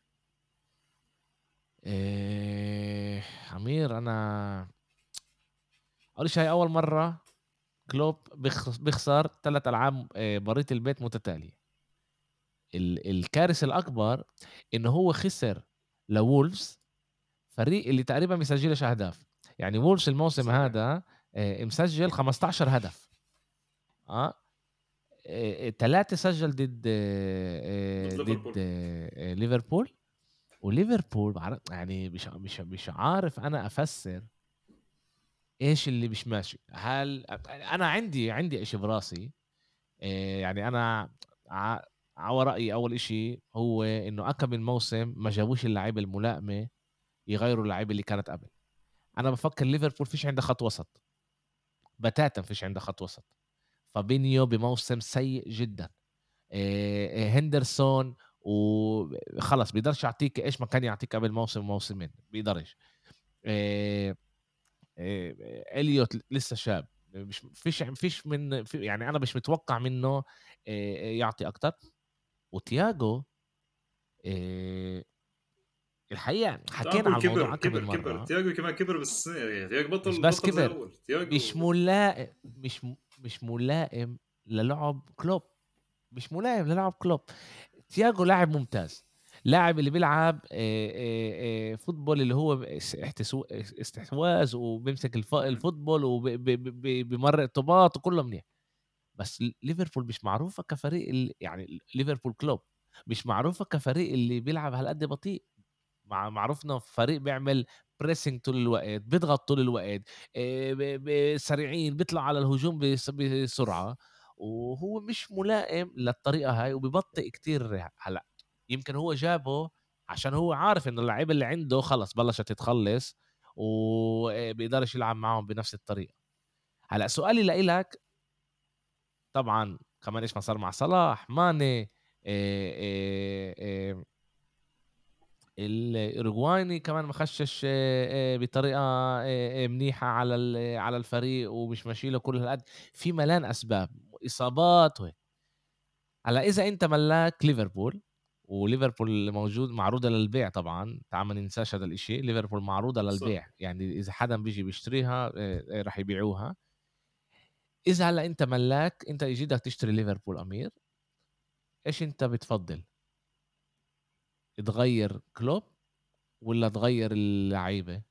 عمير أنا اول شيء أول مرة كلوب بيخسر ثلاث ألعاب آه، بريت البيت متتالية. الكارثة الأكبر إنه هو خسر لوولفز فريق اللي تقريبا بيسجلش اهداف يعني وولفز الموسم صحيح. هذا آه، مسجل 15 هدف. آه ثلاثة سجل ضد ضد ليفربول. وليفربول يعني مش مش مش عارف أنا أفسر إيش اللي مش ماشي. هل أنا عندي عندي إشي براسي يعني أنا على رايي أول إشي هو إنه أكم الموسم ما جابوش اللعيبة الملائمة يغيروا اللعيبة اللي كانت قبل. أنا بفكر ليفربول فيش عنده خط وسط. بتاتا فيش عنده خط وسط. فابينيو بموسم سيء جدا. هندرسون وخلص بيقدرش يعطيك إيش ما كان يعطيك قبل موسم وموسمين بيقدرش. إيه إيه إليوت لسه شاب مش فيش فيش من في يعني أنا مش متوقع منه إيه يعطي أكتر. وتياجو إيه الحقيقة حكينا على الموضوع كبر كبر كبر. تياجو كمان كبر بس يعني تياجو بطل مش بس بطل كبر مش ملائم مش مش ملائم للعب كلوب. مش ملائم للعب كلوب. تياجو لاعب ممتاز لاعب اللي بيلعب football اللي هو استحواذ وبيمسك ال football وبيمرق طابات وكله منيح. بس ليفربول مش معروفة كفريق يعني ليفربول كلوب مش معروفة كفريق اللي بيلعب هالقد بطيء. معروفنا فريق بيعمل pressing طول الوقت بيضغط طول الوقت سريعين بيطلع على الهجوم بسرعة. وهو مش ملائم للطريقة هاي وببطئ كتير هلأ يمكن هو جابه عشان هو عارف إنه اللعيبه اللي عنده خلص بلشت تتخلص وبيقدرش يلعب معهم بنفس الطريقة. هلأ سؤالي لإلك طبعا كمان إيش ما صار مع صلاح ماني الاوروغواني كمان مخشش بطريقة منيحة على على الفريق ومش ماشي له كل هالقد في ملان أسباب. اصابات وهيك. هلأ إذا أنت ملاك ليفربول وليفربول موجود معروضة للبيع طبعا تعال ما ننساش هذا الشيء ليفربول معروضة للبيع صح. يعني إذا حدا بيجي بيشتريها راح يبيعوها. إذا هلأ أنت ملاك أنت يجي تشتري ليفربول أمير إيش أنت بتفضل؟ تغير كلوب ولا تغير اللعيبة؟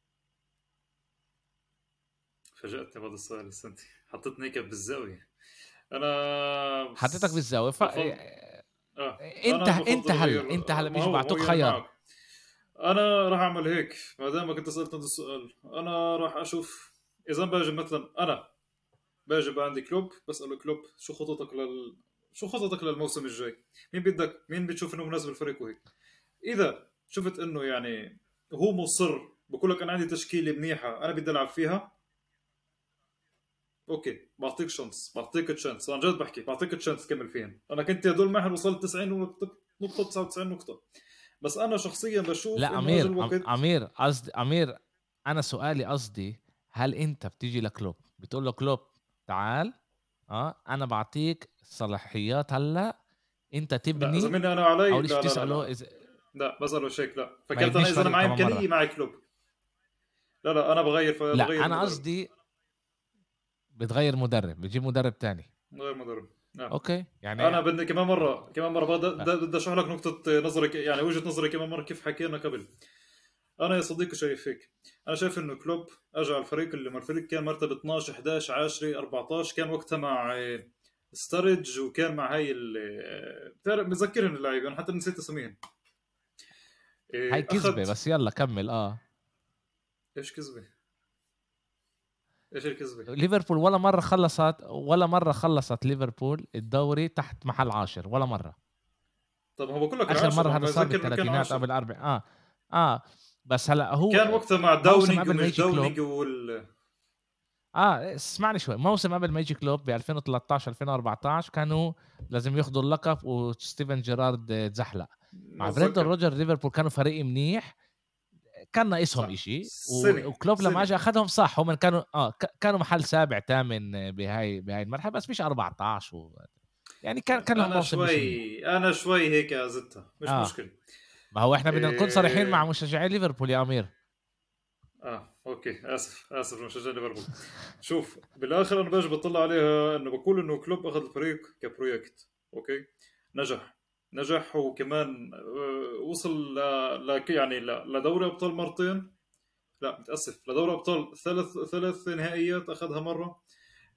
فاجأتني بهذا السؤال السنتي. حطيتني هيك بالزاوية. أنا حطيتك بالزاوية ف... آه. انت انت هلا انت هلا مش بعطوك خيار أنا راح أعمل هيك ما دامك أنت سألت هذا السؤال أنا راح أشوف إذا باجي مثلا أنا باجي بقى عندي كلوب بسأله كلوب شو خططك لل شو خططك للموسم الجاي؟ مين بدك مين بتشوف إنه مناسب الفريق وهيك؟ إذا شفت إنه يعني هو مصر بقول لك أنا عندي تشكيلة منيحة أنا بدي ألعب فيها okay بعطيك chance بعطيك chance. أنا جد بحكي بعطيك chance تكمل فيهم أنا كنت هدول معهم وصلت 90 نقطة 99 نقطة. بس أنا شخصيا بشوف لا أمير الوقت... أمير قصدي أمير أنا سؤالي قصدي هل أنت بتيجي لكلوب؟ بتقول له كلوب تعال آه أنا بعطيك صلاحيات هلأ أنت تبني لا أنا علي لا, لا, لا. إذا... لا بساله شيك لا. فكرت أنا إذا أنا معي إمكانية معي كلوب. لا لا أنا بغير لا أنا قصدي بتغير مدرب بتجيب مدرب تاني. غير مدرب. نعم. okay. يعني أنا بدي كمان مرة كمان مرة بدي أشرح لك نقطة نظري يعني وجهة نظري كمان مرة كيف حكينا قبل. أنا يا صديقي شايف هيك. أنا شايف إنه كلوب اجى على الفريق اللي الفريق كان مرتبه 12 11 10 14 كان وقتها مع ستارج وكان مع هاي بتعرف متذكرهم اللعيبة أنا حتى نسيت اسميهم. هاي كذبة بس يلا كمل. آه. إيش كذبة؟ إيش الكذبه؟ ليفربول ولا مرة خلصت ولا مرة خلصت ليفربول الدوري تحت محل عاشر ولا مرة. طب هو بقول لك آخر مرة هذا صار بالثلاثينات قبل أربع. آه. آه. بس هلا هو كان وقتها مع داونينج ومش داونينج وال آه اسمعني شوي. موسم قبل ما يجي كلوب ب 2013 2014 كانوا لازم ياخذوا اللقب وستيفن جيرارد تزحلق. مع بريندون رودجرز ليفربول كانوا فريق منيح. كان ناقصهم شيء وكلوب لما اجى أخذهم صح هم كانوا آه كانوا محل سابع ثامن بهاي بهاي المرحلة بس مش 14 و... يعني كان كان أنا شوي أنا شوي هيك ازتها مش آه. مشكلة. ما هو إحنا بدنا نكون صريحين مع إيه. مشجعي ليفربول يا أمير. آه أوكي آسف آسف مشجع ليفربول. شوف بالآخر أنا باجي بطلع عليها إنه بقول إنه كلوب أخذ الفريق ك project أوكي؟ نجح. نجح وكمان آه، وصل ل... يعني. لدوري أبطال مرتين. لا متأسف لدوري أبطال ثلاث ثلاث نهائيات أخذها مرة.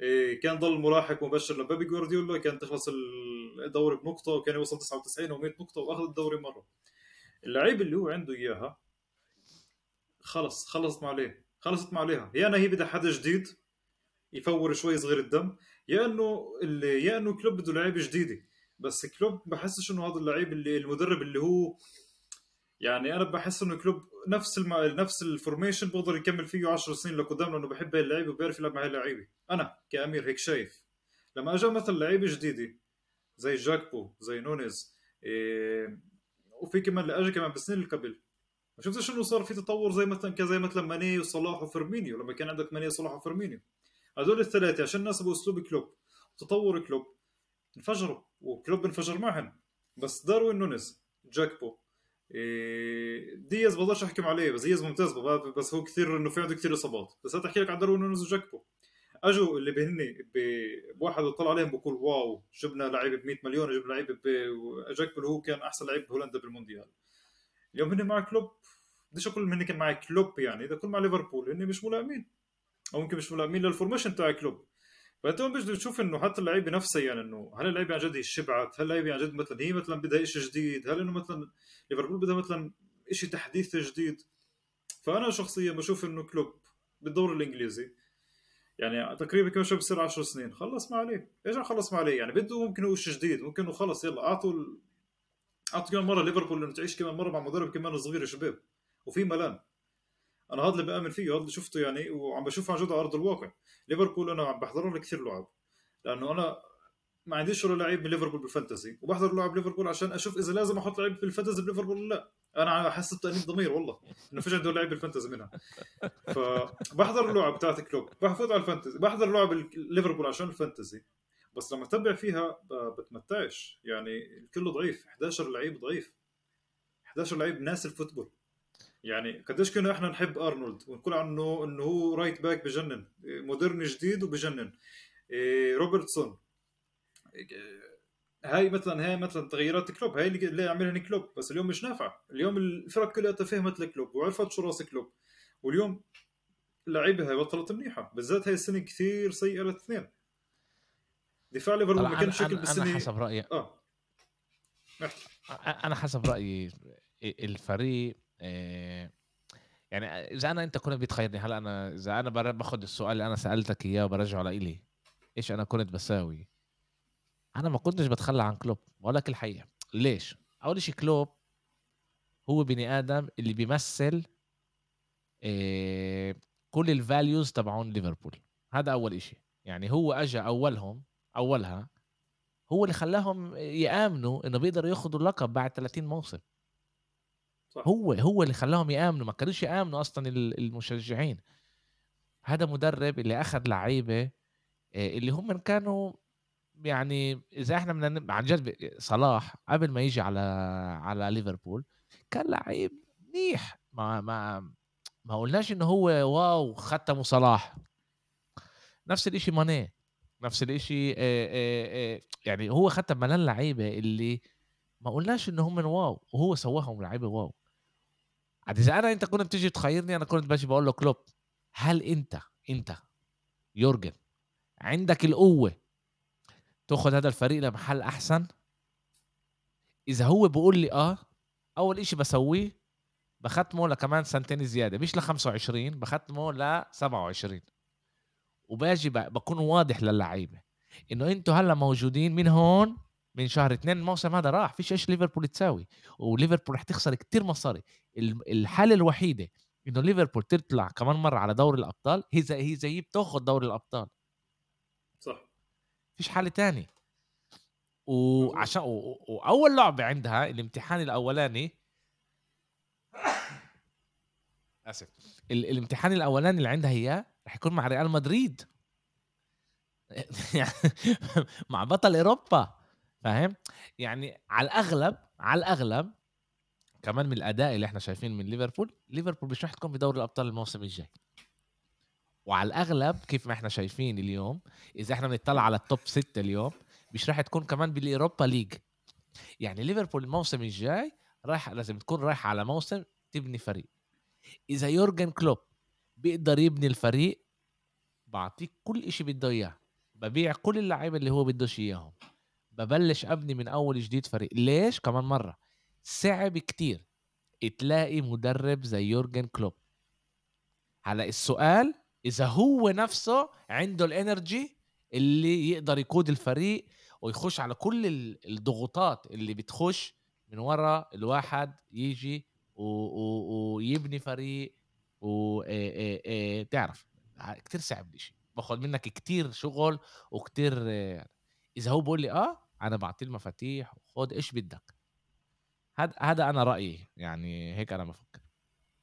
إيه، كان ضل ملاحق مباشر لبيب جوارديولا كان تخلص الدوري بنقطة وكان يوصل 99 أو 100 نقطة وأخذ الدوري مرة. اللعيب اللي هو عنده إياها خلص خلصت ما عليه خلصت ما عليها. يا أنا هي بدها حدا جديد يفور شوي صغير الدم يا إنه يا إنه كلوب بده لعيبة جديدة. بس كلوب بحسش انه هذا اللعيب اللي المدرب اللي هو يعني أنا بحس إنه كلوب نفس الم... نفس ال formation بقدر يكمل فيه 10 سنين لقدام لأنه بحب هاي اللعيبة وبيعرف يلعب مع هاي اللعيبة. أنا كأمير هيك شايف. لما اجى مثلا لعيبة جديدة زي جاكبو زي نونيز إيه... وفي كمان اللي اجى كمان بالسنين اللي قبل. ما شفتش انه صار في تطور زي مثلا كزي مثلا ماني وصلاح وفيرمينيو؟ لما كان عندك ماني وصلاح وفيرمينيو. هذول الثلاثة عشان ناسبوا اسلوب كلوب وتطور كلوب. انفجروا وكلوب انفجر معهم بس داروين نونيز جاكبو إيه دياز بقدرش أحكم عليه بس دياز ممتاز بس هو كثير إنه في عنده كثير إصابات. بس أحكي لك عن داروين نونيز وجاكبو أجوا اللي بهني بواحد بطلع عليهم بقول wow جبنا لعيب ب 100 مليون جبنا لعيب جاكبو اللي هو كان أحسن لعيب بهولندا بالمونديال. اليوم هن مع كلوب بديش أقول هن كان مع كلوب يعني؟ إذا كل مع ليفربول هن مش ملائمين أو ممكن مش ملائمين لل formation تاع كلوب. فأنت هون بتجي تشوف إنه حتى اللعيبة نفسها يعني إنه هل اللعيبة عن جد شبعت؟ هل اللعيبة عن جد مثلا هي مثلا بدها شيء جديد؟ هل إنه مثلا ليفربول بدها مثلا شيء تحديث جديد؟ فأنا شخصيا بشوف إنه كلوب بالدوري الإنجليزي يعني تقريبا كم شو بصير 10 سنين خلص ما عليه إيش خلص ما عليه يعني بده ممكن هو شيء جديد ممكن خلص يلا أعطوا. أعطوا كمان مرة ليفربول إنه تعيش كمان مرة مع مدرب كمان صغير شباب وفي ملان أنا هذا اللي بأمن فيه هذا اللي شفته يعني وعم بشوفه عن جد على أرض الواقع. ليفربول أنا عم بحضر له كثير لعب لأنه أنا ما عنديش ولا لعيب من ليفربول بالفانتزي وبحضر لعب ليفربول عشان أشوف إذا لازم أحط لعيب بالفانتزي بليفربول ولا لا. أنا أحس بتأنيب ضمير والله إنه فيش عنده لعيب بال fantasy منها. فبحضر اللعب بتاعت كلوب بفوت على ال fantasy بحضر لعب ليفربول عشان ال fantasy بس لما أتبع فيها بتمتعش. يعني الكل ضعيف 11 لعيب ضعيف. 11 لعيب ناس ال football. يعني قديش كنا إحنا نحب أرنولد ونقول عنه إنه هو right back بجنن modern جديد وبجنن. إيه، روبرتسون. إيه، هاي مثلا هاي مثلا تغييرات كلوب هاي اللي عملها كلوب بس اليوم مش نافعة. اليوم الفرق كلها تفهمت لكلوب وعرفت شو راس كلوب. واليوم اللعيبه هاي بطلت منيحة بالذات هاي السنة كثير سيئه للاثنين دفاع ليفربول ما كان شكل بالسنة أنا حسب رأيي. آه. أنا حسب رأيي الفريق يعني إذا أنا أنت كنت بتخيرني هلأ أنا إذا أنا باخذ السؤال اللي أنا سألتك إياه وبرجعه لإلي إيش أنا كنت بساوي؟ أنا ما كنتش بتخلى عن كلوب بقول لك الحقيقة ليش؟ أول شيء كلوب هو بني آدم اللي بيمثل إيه كل ال values تبعون ليفربول. هذا أول شيء يعني هو اجى أولهم أولها هو اللي خلاهم يآمنوا إنه بيقدروا ياخذوا اللقب بعد 30 موسم. هو هو اللي خلاهم يآمنوا ما كانوش يآمنوا أصلا المشجعين. هذا مدرب اللي أخذ لعيبة آه، اللي هم كانوا يعني إذا إحنا بدنا عن جد صلاح قبل ما يجي على على ليفربول كان لعيب منيح. ما ما ما قلناش إنه هو واو ختموا صلاح. نفس الإشي ماني نفس الإشي آه، آه، يعني هو ختم ملان لعيبة اللي ما قلناش إنه هم واو وهو سواهم لعيبة واو. اذا أنا أنت كنت بتيجي تخيرني أنا كنت باجي بقول له كلوب هل أنت أنت يورجن عندك القوة تاخذ هذا الفريق لمحل أحسن؟ إذا هو بيقول لي آه أول إشي بسويه بختمه لكمان سنتين زيادة مش ل 25 بختمه ل 27 وباجي بكون واضح للعيبة إنه أنتوا هلأ موجودين من هون من شهر اثنين الموسم هذا راح فيش إيش ليفربول تساوي. وليفربول رح تخسر كتير مصاري. الحالة الوحيدة إنه ليفربول تطلع كمان مرة على دوري الأبطال هي زي هي زي بتاخذ دوري الأبطال. صح. فيش حالة تاني وعشان وأول لعبة عندها الامتحان الأولاني آسف. الامتحان الأولاني اللي عندها إياه رح يكون مع ريال مدريد. مع بطل أوروبا. فاهم؟ يعني على الأغلب على الأغلب كمان من الأداء اللي إحنا شايفين من ليفربول ليفربول مش راح تكون في دوري الأبطال الموسم الجاي. وعلى الأغلب كيف ما إحنا شايفين اليوم إذا إحنا بنطلع على ال top 6 اليوم مش راح تكون كمان بال Europa League. يعني ليفربول الموسم الجاي رايح لازم تكون رايح على موسم تبني فريق. إذا يورجن كلوب بيقدر يبني الفريق بعطيك كل إشي بده إياه. ببيع كل اللعيبة اللي هو بدوش إياهم. ببلش أبني من أول جديد فريق. ليش؟ كمان مرة. صعب كتير تلاقي مدرب زي يورجن كلوب. على السؤال إذا هو نفسه عنده الإنرجي اللي يقدر يقود الفريق ويخش على كل الضغوطات اللي بتخش من ورا الواحد يجي ويبني فريق وتعرف كتير صعب الشيء باخذ منك كتير شغل وكتير إذا هو بقول لي آه أنا بعطيه المفاتيح وخد إيش بدك؟ هذا هذا أنا رأيي يعني هيك أنا بفكر.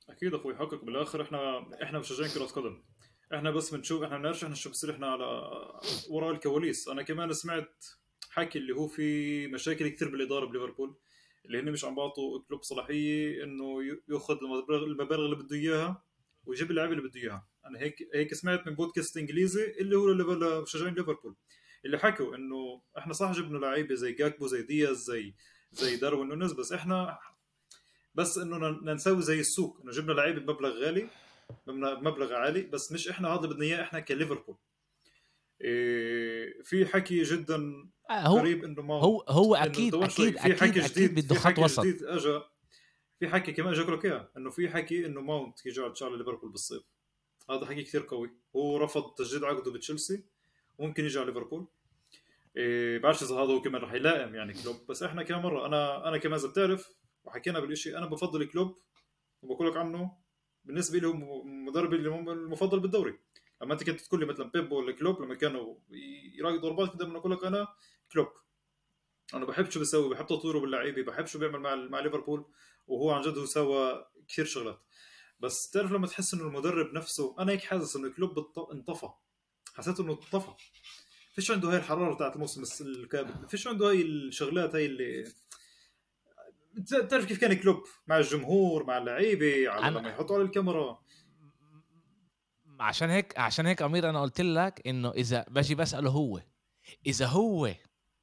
أكيد أخوي حقك. بالآخر إحنا إحنا مشجعين كرة قدم. إحنا بس بنشوف إحنا إحنا شو بصير إحنا على وراء الكواليس. أنا كمان سمعت حكي اللي هو في مشاكل كثير بالإدارة بليفربول اللي هن مش عم بعطوا كلوب صلاحية إنه يأخذ المبالغ المبالغ اللي بده إياها ويجيب اللعيبة اللي بده إياها. أنا هيك هيك سمعت من بودكاست إنجليزي اللي هو لمشجعين ليفربول. اللي حكوا إنه إحنا صح جبنا لعيبة زي جاكبو زي دياز زي زي داروين نونيز بس إحنا بس إنه نسوي زي السوق إنه جبنا لعيبة بمبلغ غالي بمبلغ عالي بس مش إحنا هذا بدنا إياه إحنا كليفربول. إيه في حكي جدا آه، هو غريب إنه ما هو هو أكيد أكيد في حكي أكيد جديد بده خط وسط جديد اجى في حكي كمان اجى لك اياه إنه في حكي إنه ماونت يجي على ليفربول بالصيف. هذا حكي كثير قوي. هو رفض تجديد عقده بتشيلسي. وممكن يجي على ليفربول. إيه بعرفش إذا هذا هو كمان رح يلائم يعني كلوب بس إحنا كمان مرة أنا أنا كمان إذا بتعرف وحكينا بالشيء أنا بفضل كلوب وبقول لك عنه بالنسبة لي هو مدربي المفضل بالدوري. لما أنت كنت تقول لي مثلا بيب ولا كلوب لما كانوا يراقبوا ضربات دائما أقول لك أنا كلوب. أنا بحب شو بيسوي بحب تطويره باللعيبه بحب شو بيعمل مع مع ليفربول وهو عن جد هو سوى كثير شغلات. بس تعرف لما تحس إنه المدرب نفسه أنا هيك حاسس إنه كلوب انطفى. حسيت إنه انطفى فيش عنده هاي الحرارة بتاعت الموسم الكامل فيش عنده هاي الشغلات هاي اللي تعرف كيف كان كلوب؟ مع الجمهور مع اللعيبة على لما يحطوا على الكاميرا. عشان هيك عشان هيك أمير أنا قلت لك إنه إذا باجي بسأله هو إذا هو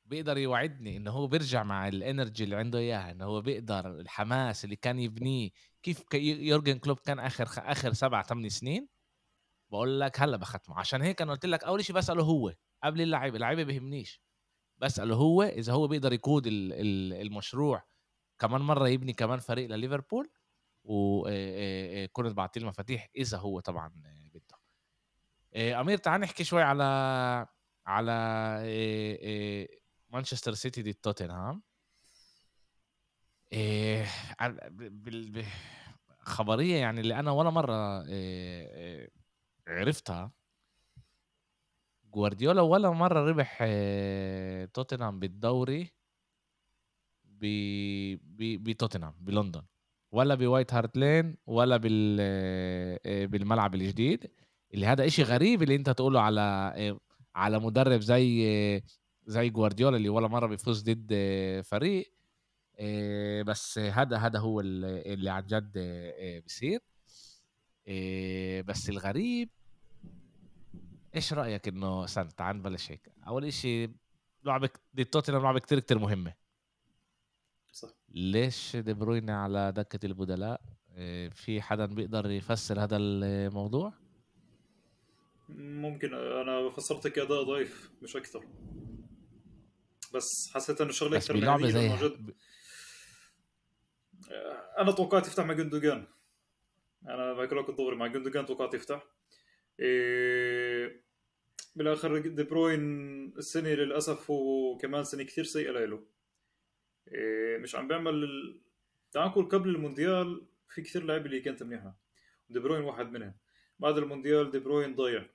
بيقدر يوعدني إنه هو بيرجع مع الإنرجي اللي عنده إياها إنه هو بيقدر الحماس اللي كان يبنيه كيف يورجن كلوب كان آخر آخر سبع ثمان سنين؟ بقول لك هلا بختمه عشان هيك أنا قلت لك أول شيء بسأله هو قبل اللعيبه اللعيبه بيهمنيش بسأله هو إذا هو بيقدر يقود المشروع كمان مرة يبني كمان فريق لليفربول وكنت بعطيه المفاتيح إذا هو طبعا بده. أمير تعال نحكي شوي على على مانشستر سيتي ضد توتنهام. خبرية يعني اللي أنا ولا مرة عرفتها. جوارديولا ولا مرة ربح توتنهام بالدوري بتوتنهام بلندن. ولا بوايت هارت لين ولا بال آه، بالملعب الجديد. اللي هذا إشي غريب اللي أنت تقوله على آه، على مدرب زي زي جوارديولا اللي ولا مرة بيفوز ضد فريق. آه، بس هذا هذا هو اللي عن جد بصير بس الغريب إيش رأيك إنه استنى تعال نبلش هيك. أول شيء لعبة ضد توتنهام لعبة كتير كتير مهمة. صح. ليش دي بروين على دكة البدلاء؟ آه، في حدا بيقدر يفسر هذا الموضوع؟ ممكن أنا فسرت كاداء ضعيف مش أكثر بس حسيت إنه شغلة أكثر زي جد... أنا توقعت يفتح مع جندوجان أنا بقول لك الدغري مع جندوجان توقعت يفتح إيه... بالآخر دي بروين السنة للأسف هو كمان سنة كثير سيئة له. إيه مش عم بيعمل ال... تعال نقول قبل المونديال في كثير لعيبة اللي كانت منيحة. دي بروين واحد منهم. بعد المونديال دي بروين ضيع.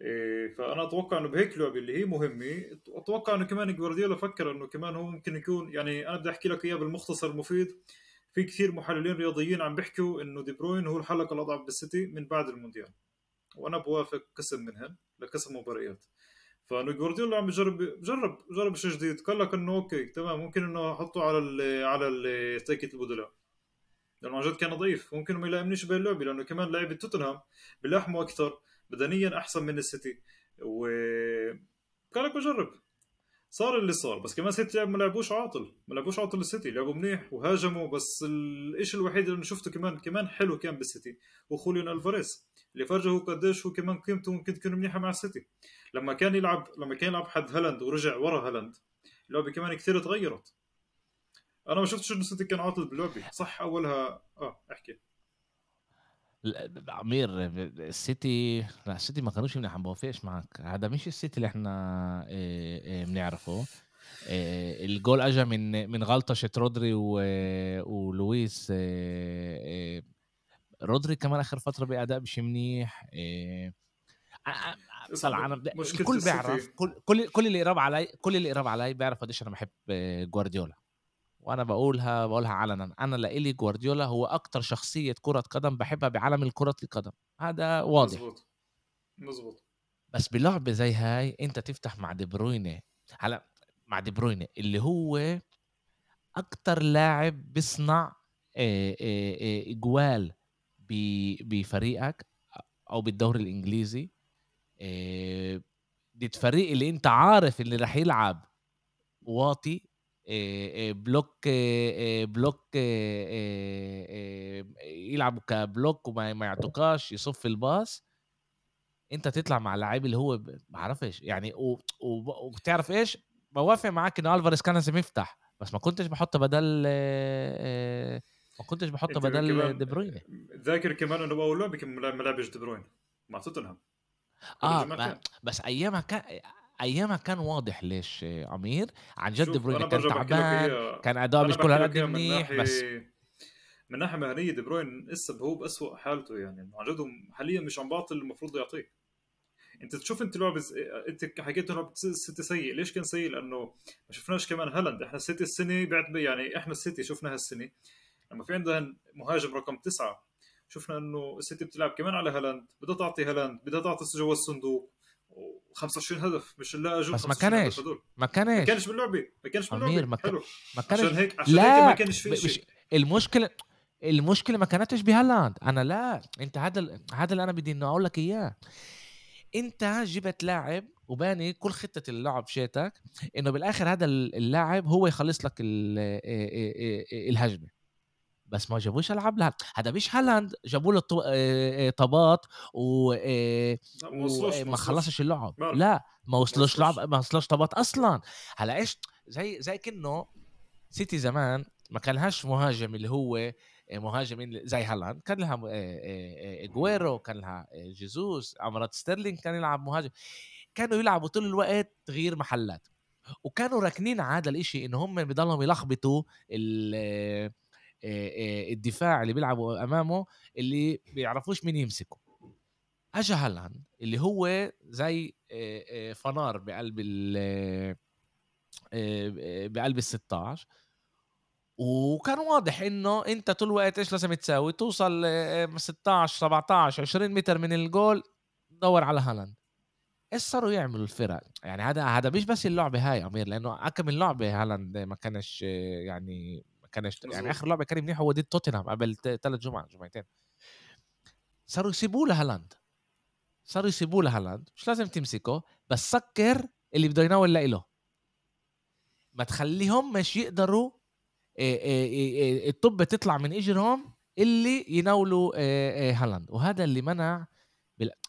إيه فأنا أتوقع إنه بهيك لعبة اللي هي مهمة. أتوقع إنه كمان جوارديولا فكر إنه كمان هو ممكن يكون يعني أنا بدي أحكي لك إياه بالمختصر المفيد في كثير محللين رياضيين عم بيحكوا إنه دي بروين هو الحلقة الأضعف بالسيتي من بعد المونديال. وأنا بوافق قسم منهن لقسم مباريات. فانه جوارديولا عم بجرب جرب جرب شيء جديد. قال لك إنه أوكي تمام ممكن إنه احطه على ال على التكت البدلاء. لأنه عن جد كان ضعيف. ممكن ما يلائمنيش باللعبه لأنه كمان لعيبة توتنهام بيلاحموا أكثر بدنيا أحسن من السيتي. و قال لك بجرب. صار اللي صار بس كمان سيتي ما لعبوش عاطل ما لعبوش عاطل السيتي لعبوا منيح وهاجموا بس الشيء الوحيد اللي شفته كمان كمان حلو كان بالسيتي هو خوليان ألفاريز اللي فرجه قديش هو كمان قيمته ممكن تكون منيحة مع السيتي. لما كان يلعب لما كان يلعب حد هالاند ورجع ورا هالاند اللعبة كمان كثير تغيرت. أنا ما شفتش إنه السيتي كان عاطل باللعبة صح أولها آه أحكي. عمير السيتي لا السيتي ما كانوش منيح بوافقش معك؟ هذا مش السيتي اللي إحنا بنعرفه. الجول اجى من من غلطة رودري ولويس رودري كمان آخر فترة بأداء مش منيح طلع أنا الكل بيعرف كل كل كل اللي قرب علي كل اللي قرب علي بيعرف قديش أنا بحب جوارديولا. وأنا بقولها بقولها علنا. أنا لإلي جوارديولا هو أكتر شخصية كرة قدم بحبها بعالم الكرة القدم. هذا واضح. مزبوط مزبوط بس بلعبه زي هاي أنت تفتح مع دي بروينة هلا مع دي بروين اللي هو أكتر لاعب بيصنع إجوال بفريقك أو بالدوري الإنجليزي. دي الفريق اللي أنت عارف اللي رح يلعب واطي block block يلعبوا ك block وما يعطوكاش يصف الباص. أنت تطلع مع اللعيب اللي هو ما بعرفش يعني وبتعرف إيش؟ بوافق معاك إن ألفاريز كان لازم يفتح بس ما كنتش بحط بدل ما كنتش بحط بدل دي بروين ذاكر كمان انه اول لعبه ما لعبش دي بروين مع توتنهام آه بس أيامها كان أيامها كان واضح ليش أمير؟ عن جد دي بروين كان تعبان كان اداء مش كل هالقد منيح بس من ناحية مهنية دي بروين لسه هو باسوء حالته يعني عن جد حاليا مش عم بعطي المفروض يعطيه أنت تشوف أنت لعبة أنت حكيت لعبة السيتي سيء ليش كان سيء؟ لأنه ما شفناش كمان هالاند. إحنا السيتي السنة بعد يعني إحنا السيتي شفناها السنة لما في عندها مهاجم رقم تسعة شفنا إنه السيتي بتلعب كمان على هالاند بدها تعطي هالاند بدها تعطي جوا الصندوق. و25 هدف مش لا اجوا بس ما كانش ما كانش. ما كانش باللعبه ما كانش باللعبه ما, حلو. ما كانش. عشان هيك عشان لا هيك ما كانش في شيء المشكلة المشكلة ما كانتش بهالاند أنا لا أنت هذا هذا اللي أنا بدي إنه أقول لك إياه. أنت جبت لاعب وباني كل خطة اللعب شيتك إنه بالآخر هذا اللاعب هو يخلص لك الهجمة. بس ما جابوش ألعاب لها. هذا مش هالاند جابوا له طبات و ما خلصش اللعب. لا ما وصلوش لعب ما وصلوش طبات أصلا. هلأ إيش؟ زي زي كأنه سيتي زمان ما كان لهاش مهاجم اللي هو مهاجمين زي هالاند. كان لها جويرو كان لها جيزوس مرات ستيرلينج كان يلعب مهاجم. كانوا يلعبوا طول الوقت تغيير محلات. وكانوا راكنين على هذا الإشي انه هم بضلهم يلخبطوا الدفاع اللي بيلعبوا أمامه اللي بيعرفوش مين يمسكه. اجى هالاند اللي هو زي فنار بقلب ال بقلب ال 16 وكان واضح إنه أنت طول الوقت إيش لازم تساوي؟ توصل 16 17 20 متر من الجول دور على هالاند. إيش صاروا يعملوا الفرق؟ يعني هذا هذا مش بس اللعبة هاي أمير لأنه كم اللعبه هالاند ما كانش يعني ما كانش يعني آخر لعبة كان منيح هو ضد توتنهام قبل ثلاث جمعة جمعتين. صاروا يسيبوا له هالاند صاروا يسيبوا له هالاند مش لازم تمسكه بس سكر اللي بده يناول له. ما تخليهم مش يقدروا الطب تطلع من إجرهم اللي يناولوا هالاند. وهذا اللي منع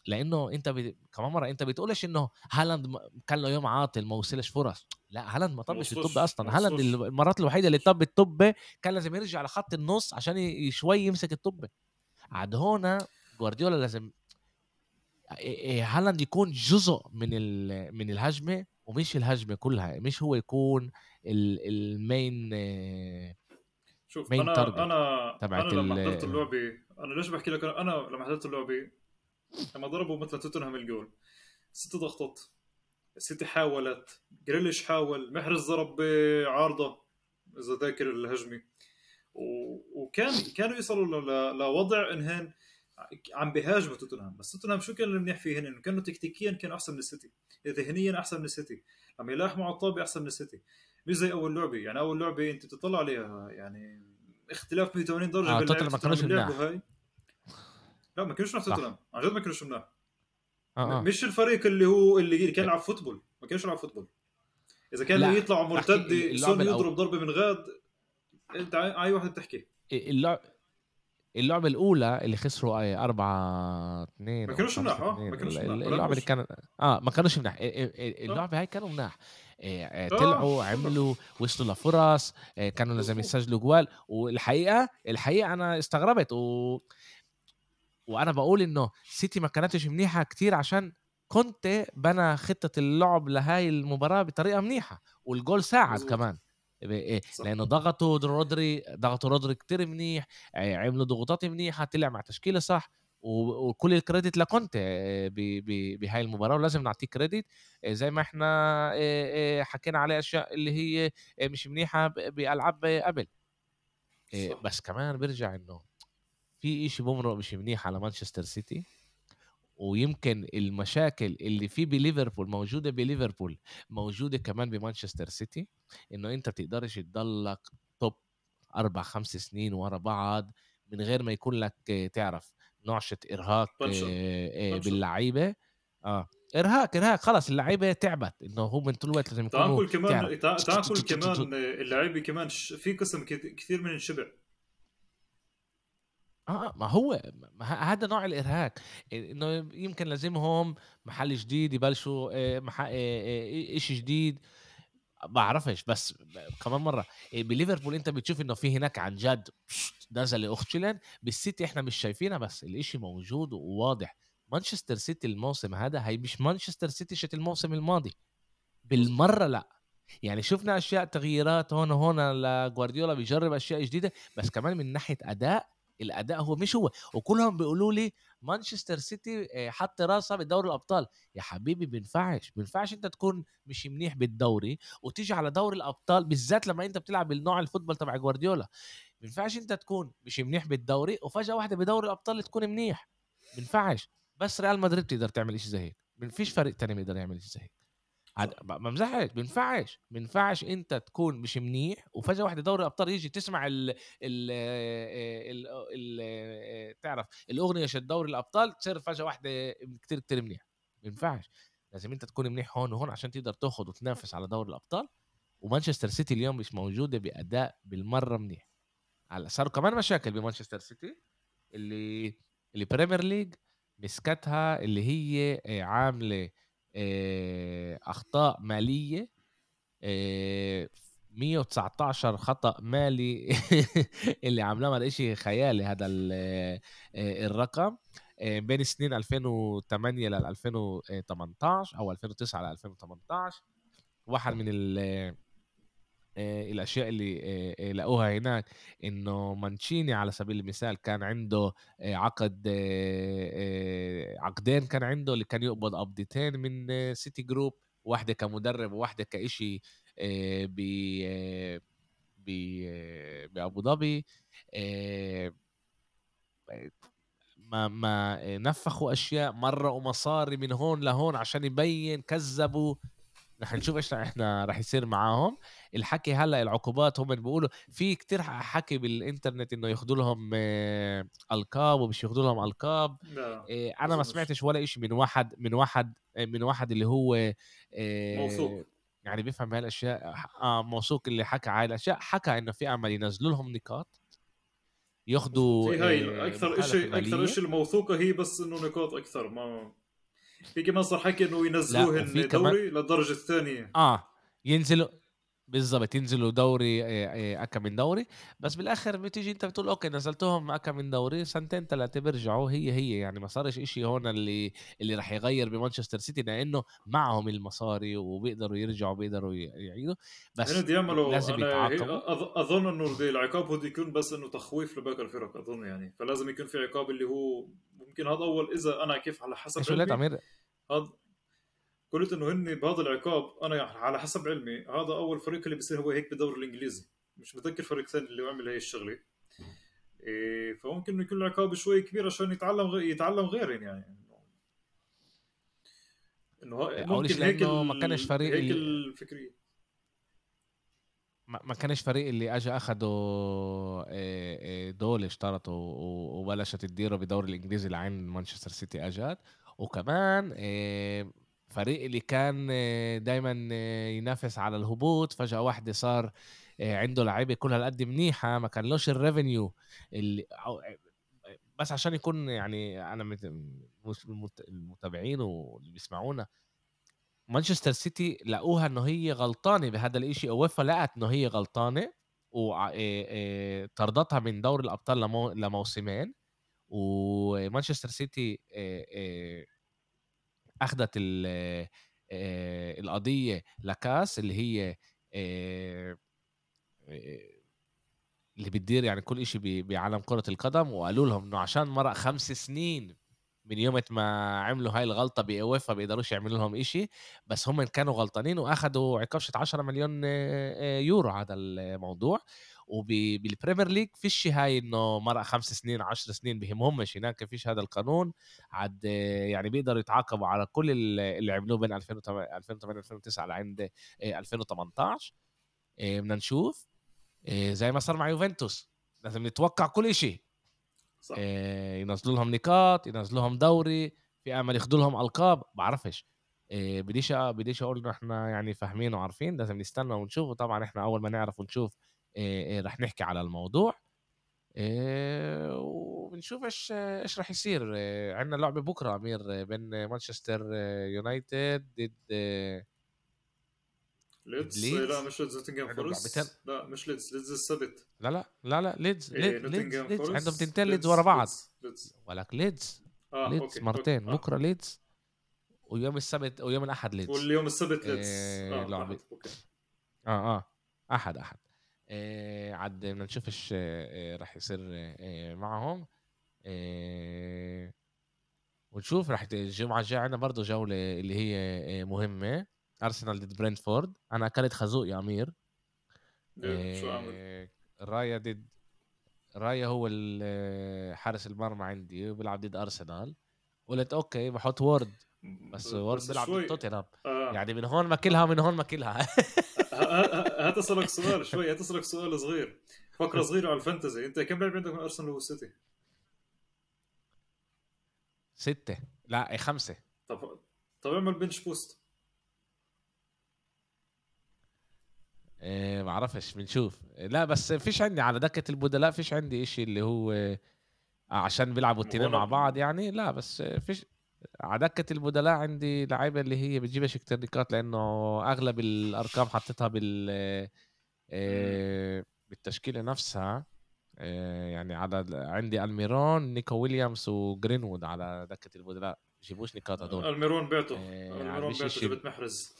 لأنه أنت ب... كمان مرة أنت بتقولش إنه هالاند كان له يوم عاطل ما وصلش فرص. لا هالاند ما طبش الطب أصلا. هالاند المرات الوحيدة اللي طب الطب كان لازم يرجع لخط النص عشان شوي يمسك الطب عاد هنا جوارديولا لازم هالاند يكون جزء من من الهجمة ومش الهجمة كلها. مش هو يكون المين شوف أنا أنا أنا لما حضرت اللعبة أنا ليش بحكي لك أنا لما حضرت اللعبة لما ضربوا مثلا توتنهام الجول. ست ضغطات. السيتي حاولت. جريليش حاول. محرز ضرب بعارضة. إذا ذاكر الهجمه وكان كانوا يوصلوا لوضع انهن عم بيهاجموا توتنهام. بس توتنهام شو كان المنيح فيه هن إنه كانوا تكتيكيا كانوا أحسن من السيتي. ذهنيا أحسن من السيتي. لما يلاحموا على الطابة أحسن من السيتي. مش زي أول لعبة. يعني أول لعبة أنت تطلع عليها يعني اختلاف 180 درجة آه توتنهام ما كانوش هاي. لا ما كانوش مناح توتنهام. عن جد ما كانوش مناح آه آه. مش الفريق اللي هو اللي كان يلعب football. ما كانش يلعب football. إذا كانوا يطلعوا مرتده سون يضرب ضربة من غاد أنت أي واحد بتحكي. اللعب اللعبة الأولى اللي خسروا 4 2 ما كانوش مناح آه. ما كانوش مناح. اللعبة اللي كان آه ما كانوش مناح. اللعبة هاي كانوا مناح. طلعوا عملوا وصلوا لفرص كانوا لازم يسجلوا جوال. والحقيقة الحقيقة أنا استغربت و وأنا بقول إنه سيتي ما كانتش منيحة كتير عشان كنت بنى خطة اللعب لهاي المباراة بطريقة منيحة والجول ساعد. كمان. إيه، لأنه ضغطوا رودري ضغطوا رودري كتير منيح عملوا ضغوطات منيحة طلع مع تشكيلة صح وكل ال credit لكونتي بهاي المباراة. ولازم نعطيه credit. زي ما إحنا حكينا عليه أشياء اللي هي مش منيحة بألعاب قبل. بس كمان بيرجع إنه في إشي بمرق مش منيح على مانشستر سيتي ويمكن المشاكل اللي في بليفربول موجودة بليفربول موجودة كمان بمانشستر سيتي إنه أنت بتقدرش تضلك توب أربع خمس سنين ورا بعض من غير ما يكون لك تعرف نعشة إرهاق باللعيبة. آه إرهاق إرهاق خلص اللعيبة تعبت إنه هو من طول الوقت لازم يكونوا تأكل كمان تأكل كمان اللعيبة كمان في قسم كثير من الشبع. آه ما هو ما هذا نوع الإرهاق. إنه يمكن لازمهم محل جديد يبلشوا آه، مح... آه، آه، جديد. بعرفش بس كمان مرة بليفربول أنت بتشوف إنه في هناك عن جد نزل اختشلن بالسيتي إحنا مش شايفينها بس الإشي موجود وواضح. مانشستر سيتي الموسم هذا هي مش مانشستر سيتي شت الموسم الماضي. بالمرة لا. يعني شفنا أشياء تغييرات هون وهون لجوارديولا بيجرب أشياء جديدة بس كمان من ناحية أداء الأداء هو مش هو وكلهم بيقولوا لي مانشستر سيتي آه، حط راسها بدوري الأبطال. يا حبيبي بينفعش بينفعش أنت تكون مش منيح بالدوري وتيجي على دوري الأبطال بالذات لما أنت بتلعب بالنوع الفوتبول تبع جوارديولا. بينفعش أنت تكون مش منيح بالدوري وفجأة واحدة بدوري الأبطال تكون منيح. بينفعش بس ريال مدريد تقدر تعمل شيء زي هيك. ما فيش فريق تاني بيقدر يعمل شيء زي هيك. ما بمزحش بينفعش بينفعش انت تكون مش منيح وفجأة واحدة دوري الابطال يجي تسمع ال ال ال ال تعرف الأغنية شت دوري الأبطال تصير فجأة واحدة كتير كتير منيح. بينفعش لازم انت تكون منيح هون وهون عشان تقدر تاخذ وتنافس على دوري الأبطال. ومانشستر سيتي اليوم مش موجودة بأداء بالمرة منيح. هلا صاروا كمان مشاكل بمانشستر سيتي اللي اللي Premier League مسكتها اللي هي عاملة آه، أخطاء مالية 119 آه، خطأ مالي اللي عملوها هذا شيء خيالي هذا آه، الرقم. بين سنين 2008 ل 2018 أو 2009 ل 2018 واحد من الأشياء اللي لقوها هناك إنه مانشيني على سبيل المثال كان عنده عقد عقدين كان عنده اللي كان يقبض قبضتين من سيتي جروب واحدة كمدرب وواحدة كإشي ب بأبو ظبي ما ما نفخوا أشياء مرقوا مصاري من هون لهون عشان يبين كذبوا. رح نشوف إيش إحنا رح يصير معاهم. الحكي هلأ العقوبات هم بيقولوا. في كتير حكي بالإنترنت إنه ياخذوا لهم آه، ألقاب ومش ياخذوا لهم ألقاب. آه، أنا ما سمعتش ولا شيء من واحد من واحد آه، من واحد اللي هو موثوق. يعني بيفهم بهالاشياء آه موثوق اللي حكى على الأشياء. حكى إنه في أمل ينزلوا لهم نقاط ياخذوا هاي أكثر شيء أكثر شيء الموثوقة هي بس إنه نقاط أكثر ما في كمان صار حكي إنه ينزلوهن دوري كمان... للدرجه الثانية آه ينزلوا بالضبط ينزلوا دوري أكا من دوري. بس بالآخر بتيجي أنت بتقول أوكي نزلتهم أكا من دوري. سنتين ثلاثة بيرجعوا هي هي. يعني ما صارش إشي هون اللي اللي راح يغير بمانشستر سيتي لأنه معهم المصاري وبيقدروا يرجعوا بيقدروا يعيدوا. بس لازم يتعاقبوا. أظن إنه العقاب هو يكون بس إنه تخويف لباقي الفرق أظن يعني. فلازم يكون في عقاب اللي هو ممكن هذا أول إذا أنا كيف على حسب شو عمير؟ هذا قلت إنه هن بهذا العقاب أنا يعني على حسب علمي هذا أول فريق اللي بيصير هو هيك بالدوري الإنجليزي. مش متذكر فريق ثاني اللي عمل هي الشغلة. إيه فممكن إنه يكون العقاب شوي كبير عشان يتعلم غ... يتعلم غيرهم يعني. إنه ممكن هيك ما كانش فريق هيك الفكرية. ما كانش فريق اللي اجى اخذوا إيه، إيه، دول اشترطوا وبلشت تديره بالدوري الإنجليزي لعين مانشستر سيتي أجت. وكمان إيه، فريق اللي كان دايما ينافس على الهبوط فجأة واحدة صار عنده لعيبة كلها قد منيحة ما كان لوش الريفينيو اللي بس عشان يكون يعني أنا المتابعين واللي بيسمعونا مانشستر سيتي لقوها إنه هي غلطانة بهذا الإشي أوفا لقت إنه هي غلطانة وطردتها من دوري الأبطال لموسمين ومانشستر سيتي اخذت القضية لكاس اللي هي اللي بتدير يعني كل إشي بعالم كرة القدم وقالوا لهم إنه عشان مرق خمس سنين من يوم ما عملوا هاي الغلطة بأوفا بيقدروش يعملوا لهم إشي بس هم كانوا غلطانين وأخذوا عقاب شي 10 مليون يورو هذا الموضوع. وبال Premier League فيش هاي إنه مرق خمس سنين عشر سنين بهمهمش هناك فيش هذا القانون. عاد يعني بيقدروا يتعاقبوا على كل اللي عملوه بين 2008 2008 2009 لعند 2018 بدنا نشوف. زي ما صار مع يوفنتوس. لازم نتوقع كل شيء صح. ينزلوا لهم نقاط ينزلوا لهم دوري. في أمل ياخذوا لهم ألقاب. بعرفش. بديش بديش أقول إنه إحنا يعني فاهمين وعارفين. لازم نستنى ونشوف. وطبعا إحنا أول ما نعرف ونشوف رح نحكي على الموضوع. ونشوف إيش إيش راح يصير. عندنا لعبة بكرة أمير بين مانشستر يونايتد ضد ليدز؟ لا مش ليدز نوتنجهام فورست. لا مش ليدز ليدز السبت لا لا لا لا ليدز إيه ليدز, ليدز. عندهم تنتين ليدز ورا بعض. ولك ليدز. آه ليدز. مرتين آه. بكرة ليدز ويوم السبت ويوم الأحد ليدز. واليوم السبت ليدز. آه, آه لعبة. آه آه أحد أحد. آه عاد بدنا نشوف إيش آه راح يصير آه معهم. آه ونشوف راح الجمعة الجاية عندنا برضه جولة اللي هي آه مهمة. ارسنال ضد برنتفورد أنا أكلت خازوق يا أمير. شو عمل؟ رايا ضد رايا هو حارس المرمى عندي وبيلعب ضد ارسنال قلت okay بحط وورد بس وورد بيلعب ضد توتنهام آه. يعني من هون ماكلها من هون ماكلها هات اسألك سؤال شوي هات اسألك سؤال صغير. فكره صغيرة على الفانتزي. انت كم لاعب عندك من أرسنال والسيتي؟ ستة. لا خمسة. طب طب اعمل بنش بوست. إيه ما بعرفش بنشوف. لا بس فيش عندي على دكة البدلاء فيش عندي إشي اللي هو آه، عشان بيلعبوا التنين مع بعض يعني. لا بس فيش على دكه البدلاء عندي لعيبة اللي هي بتجيبش كتير نقاط لأنه أغلب الأرقام حطيتها بال آه، بالتشكيلة نفسها. آه، يعني على عندي ألميرون نيكو ويليامز وجرينوود على دكة البدلاء. بيجيبوش نقاط هدول. ألميرون بعته ألميرون بعته جبت محرز.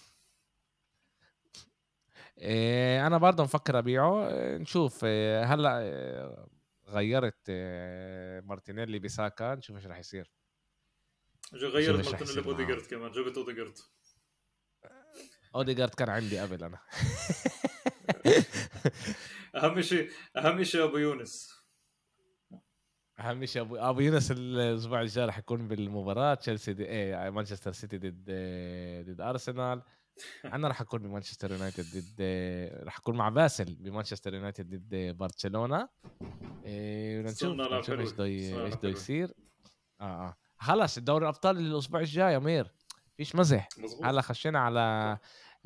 أنا برضه مفكر أبيعه. نشوف. هلأ غيرت مارتينيلي بساكا نشوف إيش راح يصير. غيرت مارتينيلي باوديجارد كمان جبت اوديجارد اوديجارد كان عندي قبل أنا. أهم شيء أهم شيء أبو يونس. أهم شيء ابو أبو يونس الأسبوع الجاي راح يكون بالمباراة. تشيلسي دي إيه مانشستر سيتي ضد ضد أرسنال. أنا راح أكون بمانشستر يونايتد ضد راح أكون مع باسل بمانشستر يونايتد ضد برشلونة. إيه نشوف نشوف إيش بده إيش بده يصير. آه آه. خلص الدوري الأبطال الأسبوع الجاي أمير. فيش مزح. هلا خشينا على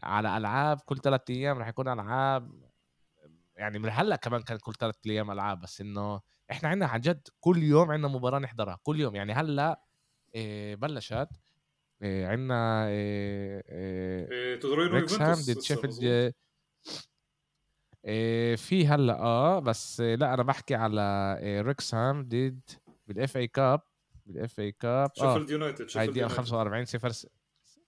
على ألعاب. كل ثلاث أيام راح يكون ألعاب. يعني من هلا كمان كان كل ثلاث أيام ألعاب بس إنه إحنا عندنا عن جد كل يوم عندنا مباراة نحضرها. كل يوم. يعني هلا إيه بلشت. عندنا تورينو ريكسهام ضد شيفيلد. إيه في هلا آه بس لا أنا بحكي على إيه ريكسهام ضد بال FA Cup بال FA Cup. آه شيفيلد يونايتد شيفيلد يونايتد. 45 0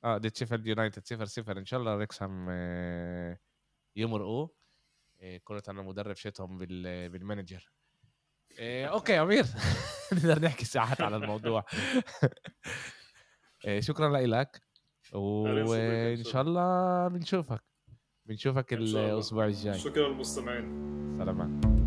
آه ضد شيفيلد يونايتد 0 0 إن شاء الله ريكسهام آه يمرقوا إيه كنت أنا مدرب شيتهم بال manager. Okay أمير. نقدر نحكي ساعات على الموضوع. شكرا لك. وان شاء الله. بنشوفك. بنشوفك الأسبوع الجاي. شكرا للمستمعين. سلامات